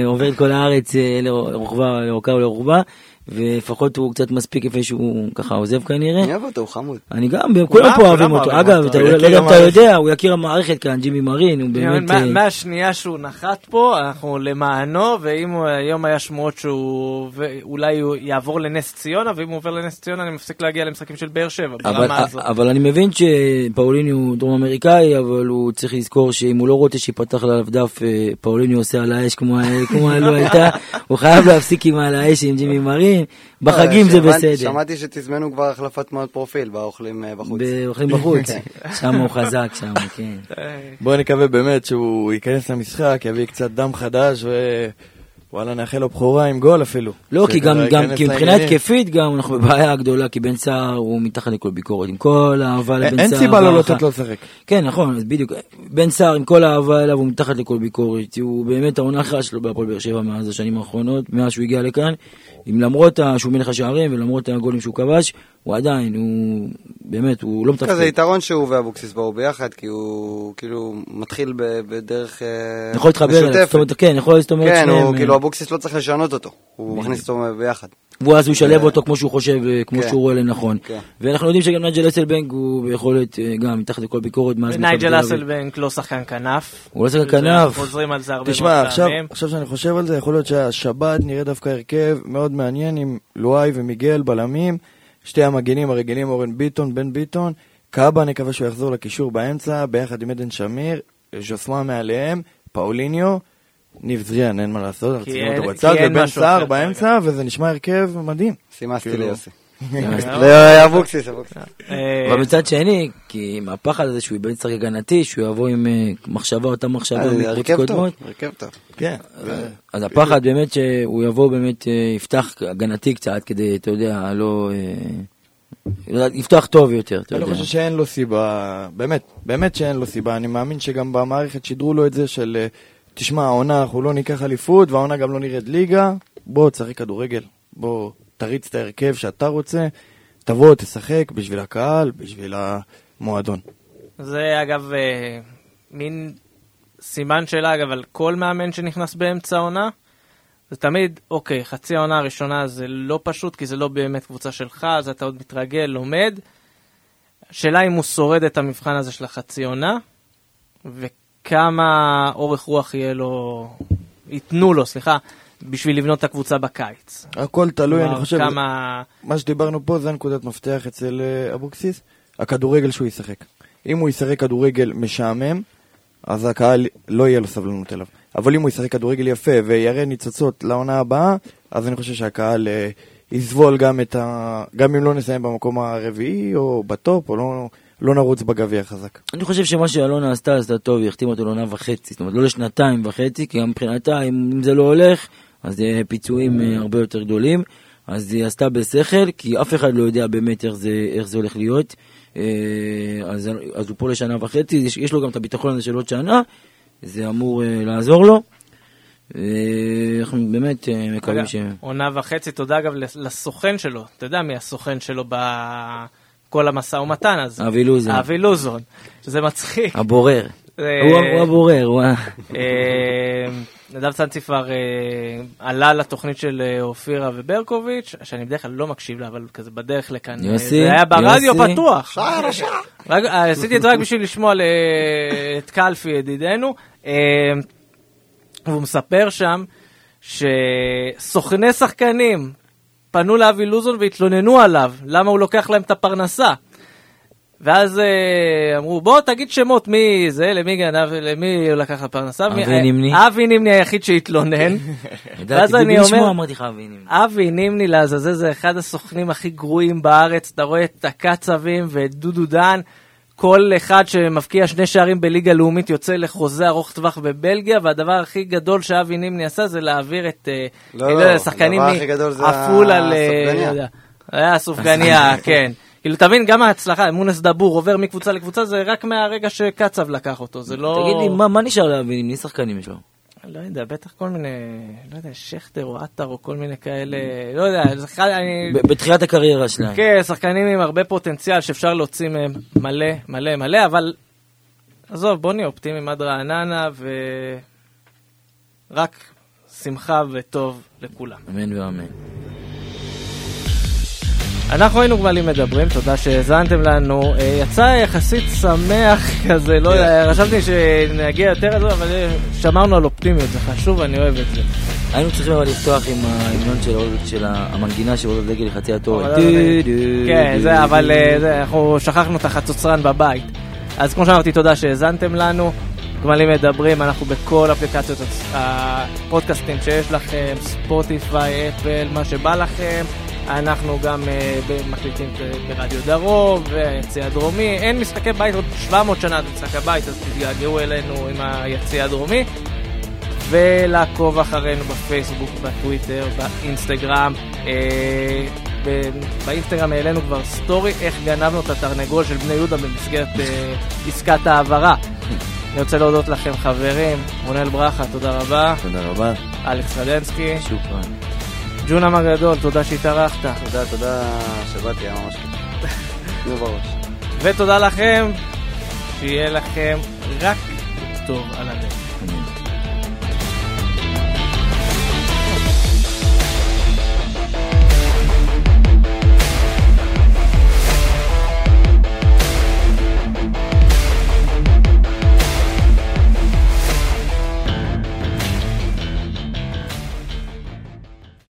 עובר את כל הארץ לרוחבה, לאורכה ולרוחבה. ולפחות הוא קצת מספיק איפה שהוא ככה עוזב כנראה. אני אוהב אותו, הוא חמוד. אני גם, כולם פה אוהבים אותו. אגב, לא יודע אם אתה יודע, הוא יכיר המערכת כאן, ג'ימי מרין, הוא באמת... אה, מהשנייה שהוא נחת פה, אנחנו למענו, ואם היום היה שמועות שהוא אולי הוא יעבור לנס ציונה, ואם הוא עובר לנס ציונה אני מפסיק להגיע למשחקים של באר שבע, ברמה הזאת. אבל אני מבין שפאוליני הוא דרום אמריקאי, אבל הוא צריך לזכור שאם הוא לא רוצה שיפתח עליו דף, אה, פאוליני עושה על האש כמו הלא הייתה, הוא חייב להפסיק עם על האש עם ג'ימי מרין. בחגים זה בסדר. שמעתי שתזמנו כבר החלפת תמונת פרופיל באוכלים אה, בחוץ. באוכלים בחוץ, שם הוא חזק שם, כן. בוא נקווה באמת שהוא ייכנס למשחק, יביא קצת דם חדש ו... וואלה, נאחל לו בכורה עם גול אפילו. לא, כי גם, גם, כי מבחינה התקפית גם אנחנו בבעיה גדולה, כי בן סער הוא מתחת לכל ביקורת, עם כל האהבה לבן סער. אין סיבה לא לתת לו לשחק. כן, נכון, אז בדיוק. בן סער עם כל האהבה אליו הוא מתחת לכל ביקורת, הוא באמת העונה הכי שלו בהפועל באר שבע מאז השנים האחרונות, מאז שהוא הגיע לכאן. אם למרות שהוא מלך השערים ולמרות הגולים שהוא כבש, הוא עדיין, הוא באמת, הוא לא מתפקד. זה יתרון שהוא ואבוקסיס באו ביחד, כי הוא כאילו מתחיל בדרך אה, יכול להתחבר זאת אומרת, כן, יכול זאת אומרת כן, הוא כאילו אבוקסיס לא צריך לשנות אותו, הוא מכניס אותו ביחד. ואז הוא ישלב אותו כמו שהוא חושב, אה, כמו כן. שהוא רואה לנכון. כן. ואנחנו יודעים שגם נייג'ל האסלבנק הוא ביכולת אה, גם מתחת לכל ביקורת. נייג'ל האסלבנק לא שחקן כנף. הוא לא שחקן כנף. חוזרים על זה הרבה מאוד פעמים. תשמע, עכשיו שאני חושב על זה, יכול להיות שהשבת נראה דווקא הרכב מאוד מעניין עם לואי ומיגל בלמים. שתי המגינים הרגילים אורן ביטון, בן ביטון, כבהא נקווה שהוא יחזור לקישור באמצע, ביחד עם עדן שמיר, ז'וסואה מעליהם, פאוליניו, ניב זריהן, אין מה לעשות, אנחנו צריכים אותו בצד, ובן סער באמצע, וזה נשמע הרכב מדהים. סימסתי כאילו. ליוסי. לאבוקסיס, אבוקסיס. אה, אבל מצד שני, כי עם הפחד הזה שהוא איבד שחק הגנתי, שהוא יבוא עם אה, מחשבה, אותה מחשבה אה, מקבוצות קודמות. הרכב טוב, כן. אז הפחד באמת שהוא יבוא באמת, יפתח הגנתי קצת, כדי, אתה יודע, לא... יפתח טוב יותר, אתה יודע. אני חושב שאין לו סיבה, באמת, באמת שאין לו סיבה. אני מאמין שגם במערכת שידרו לו את זה של, תשמע, העונה אנחנו לא ניקח אליפות, והעונה גם לא נראית ליגה, בוא תשחק כדורגל, בוא תריץ את ההרכב שאתה רוצה, תבוא, תשחק בשביל הקהל, בשביל המועדון. זה אגב אה, מין סימן שאלה אגב על כל מאמן שנכנס באמצע העונה. זה תמיד, אוקיי, חצי העונה הראשונה זה לא פשוט, כי זה לא באמת קבוצה שלך, אז אתה עוד מתרגל, לומד. השאלה אם הוא שורד את המבחן הזה של החצי עונה, וכמה אורך רוח יהיה לו, ייתנו לו, סליחה, בשביל לבנות את הקבוצה בקיץ. הכל תלוי, אני חושב, כמה... מה שדיברנו פה זה נקודת מפתח אצל אה, אבוקסיס, הכדורגל שהוא ישחק. אם הוא ישחק כדורגל משעמם, אז הקהל לא יהיה לו סבלנות אליו. אבל אם הוא ישחק כדורגל יפה ויראה ניצוצות לעונה הבאה, אז אני חושב שהקהל uh, יסבול גם את ה... גם אם לא נסיים במקום הרביעי או בטופ, או לא, לא נרוץ בגביע חזק. אני חושב שמה שאלונה עשתה, עשתה טוב, היא החתימה אותו לעונה וחצי, זאת אומרת לא לשנתיים וחצי, כי גם מבחינתה, אם, אם זה לא הולך, אז יהיה פיצויים אה, הרבה יותר גדולים. אז היא עשתה בשכל, כי אף אחד לא יודע באמת איך זה, איך זה הולך להיות. אה, אז, אז הוא פה לשנה וחצי, יש, יש לו גם את הביטחון הזה של עוד שנה, זה אמור אה, לעזור לו. אנחנו באמת מקווים ש... עונה וחצי, תודה אגב לסוכן שלו, אתה יודע מי הסוכן שלו בכל המשא ומתן הזה? אבי לוזון. אבי לוזון, שזה מצחיק. הבורר. אה, הוא הבורר, הוא ה... אה, נדב צאנצי כבר אה, עלה לתוכנית של אופירה וברקוביץ', שאני בדרך כלל לא מקשיב לה, אבל כזה בדרך לכאן. יוסי, זה היה ברדיו. פתוח. רק- אה, עשיתי את זה רק בשביל לשמוע את קלפי ידידנו. והוא מספר שם שסוכני שחקנים פנו לאבי לוזון והתלוננו עליו, למה הוא לוקח להם את הפרנסה. ואז אה, אמרו, בוא תגיד שמות, מי זה, למי גנב, למי הוא לקח את הפרנסה. אבי אה, נימני. אבי נימני היחיד שהתלונן. ואז אני אומר, אמרתי לך אבי נימני. אבי נימני לעזאזל זה אחד הסוכנים הכי גרועים בארץ, אתה רואה את הקצבים ואת דודו דן, כל אחד שמבקיע שני שערים בליגה לאומית יוצא לחוזה ארוך טווח בבלגיה, והדבר הכי גדול שאבי נימני עשה זה להעביר את אה, לא, אני לא, יודע, שחקנים הדבר הכי גדול זה מעפולה ל... הסופגניה. לא הסופגניה, כן. כאילו, תבין, גם ההצלחה, מונס דבור עובר מקבוצה לקבוצה, זה רק מהרגע שקצב לקח אותו, זה לא... תגיד לי, מה- מה נשאר נימני? מי שחקנים יש לו? לא יודע, בטח כל מיני, לא יודע, שכטר או עטר או כל מיני כאלה, לא יודע, אחד, אני... בתחילת הקריירה שלהם. כן, שחקנים עם הרבה פוטנציאל שאפשר להוציא מהם מלא, מלא, מלא, אבל עזוב, בוא נהיה אופטימיים עד רעננה, ורק שמחה וטוב לכולם. אמן ואמן. אנחנו היינו גמלים מדברים, תודה שהאזנתם לנו. אה, יצא יחסית שמח כזה, לא יודע, חשבתי שנגיע יותר לזה, אבל אה, שמרנו על אופטימיות, זה חשוב, אני אוהב את זה. היינו צריכים אבל לפתוח עם ההמנון של המנגינה של עוד דגל לחצי התור. אבל לא כן, זה, אבל אה, אנחנו שכחנו את החצוצרן בבית. אז כמו שאמרתי, תודה שהאזנתם לנו. גמלים מדברים, אנחנו בכל אפליקציות הפודקאסטים שיש לכם, ספוטיפיי, אפל, מה שבא לכם. אנחנו גם אה, מקליטים ברדיו דרום והיציע הדרומי. אין משחקי בית עוד 700 שנה עד משחק הבית, אז תתגעגעו אלינו עם היציע הדרומי. ולעקוב אחרינו בפייסבוק, בטוויטר, באינסטגרם. אה, ב- באינסטגרם העלינו כבר story איך גנבנו את התרנגול של בני יהודה במסגרת אה, עסקת העברה. אני רוצה להודות לכם חברים, רונל ברכה, תודה רבה, תודה רבה. אלכס רדנסקי, שוקרן. ג'ונם הגדול, תודה שהתארחת, תודה, תודה שבאתי, היה ממש כיף. ותודה לכם, שיהיה לכם רק טוב על הדרך.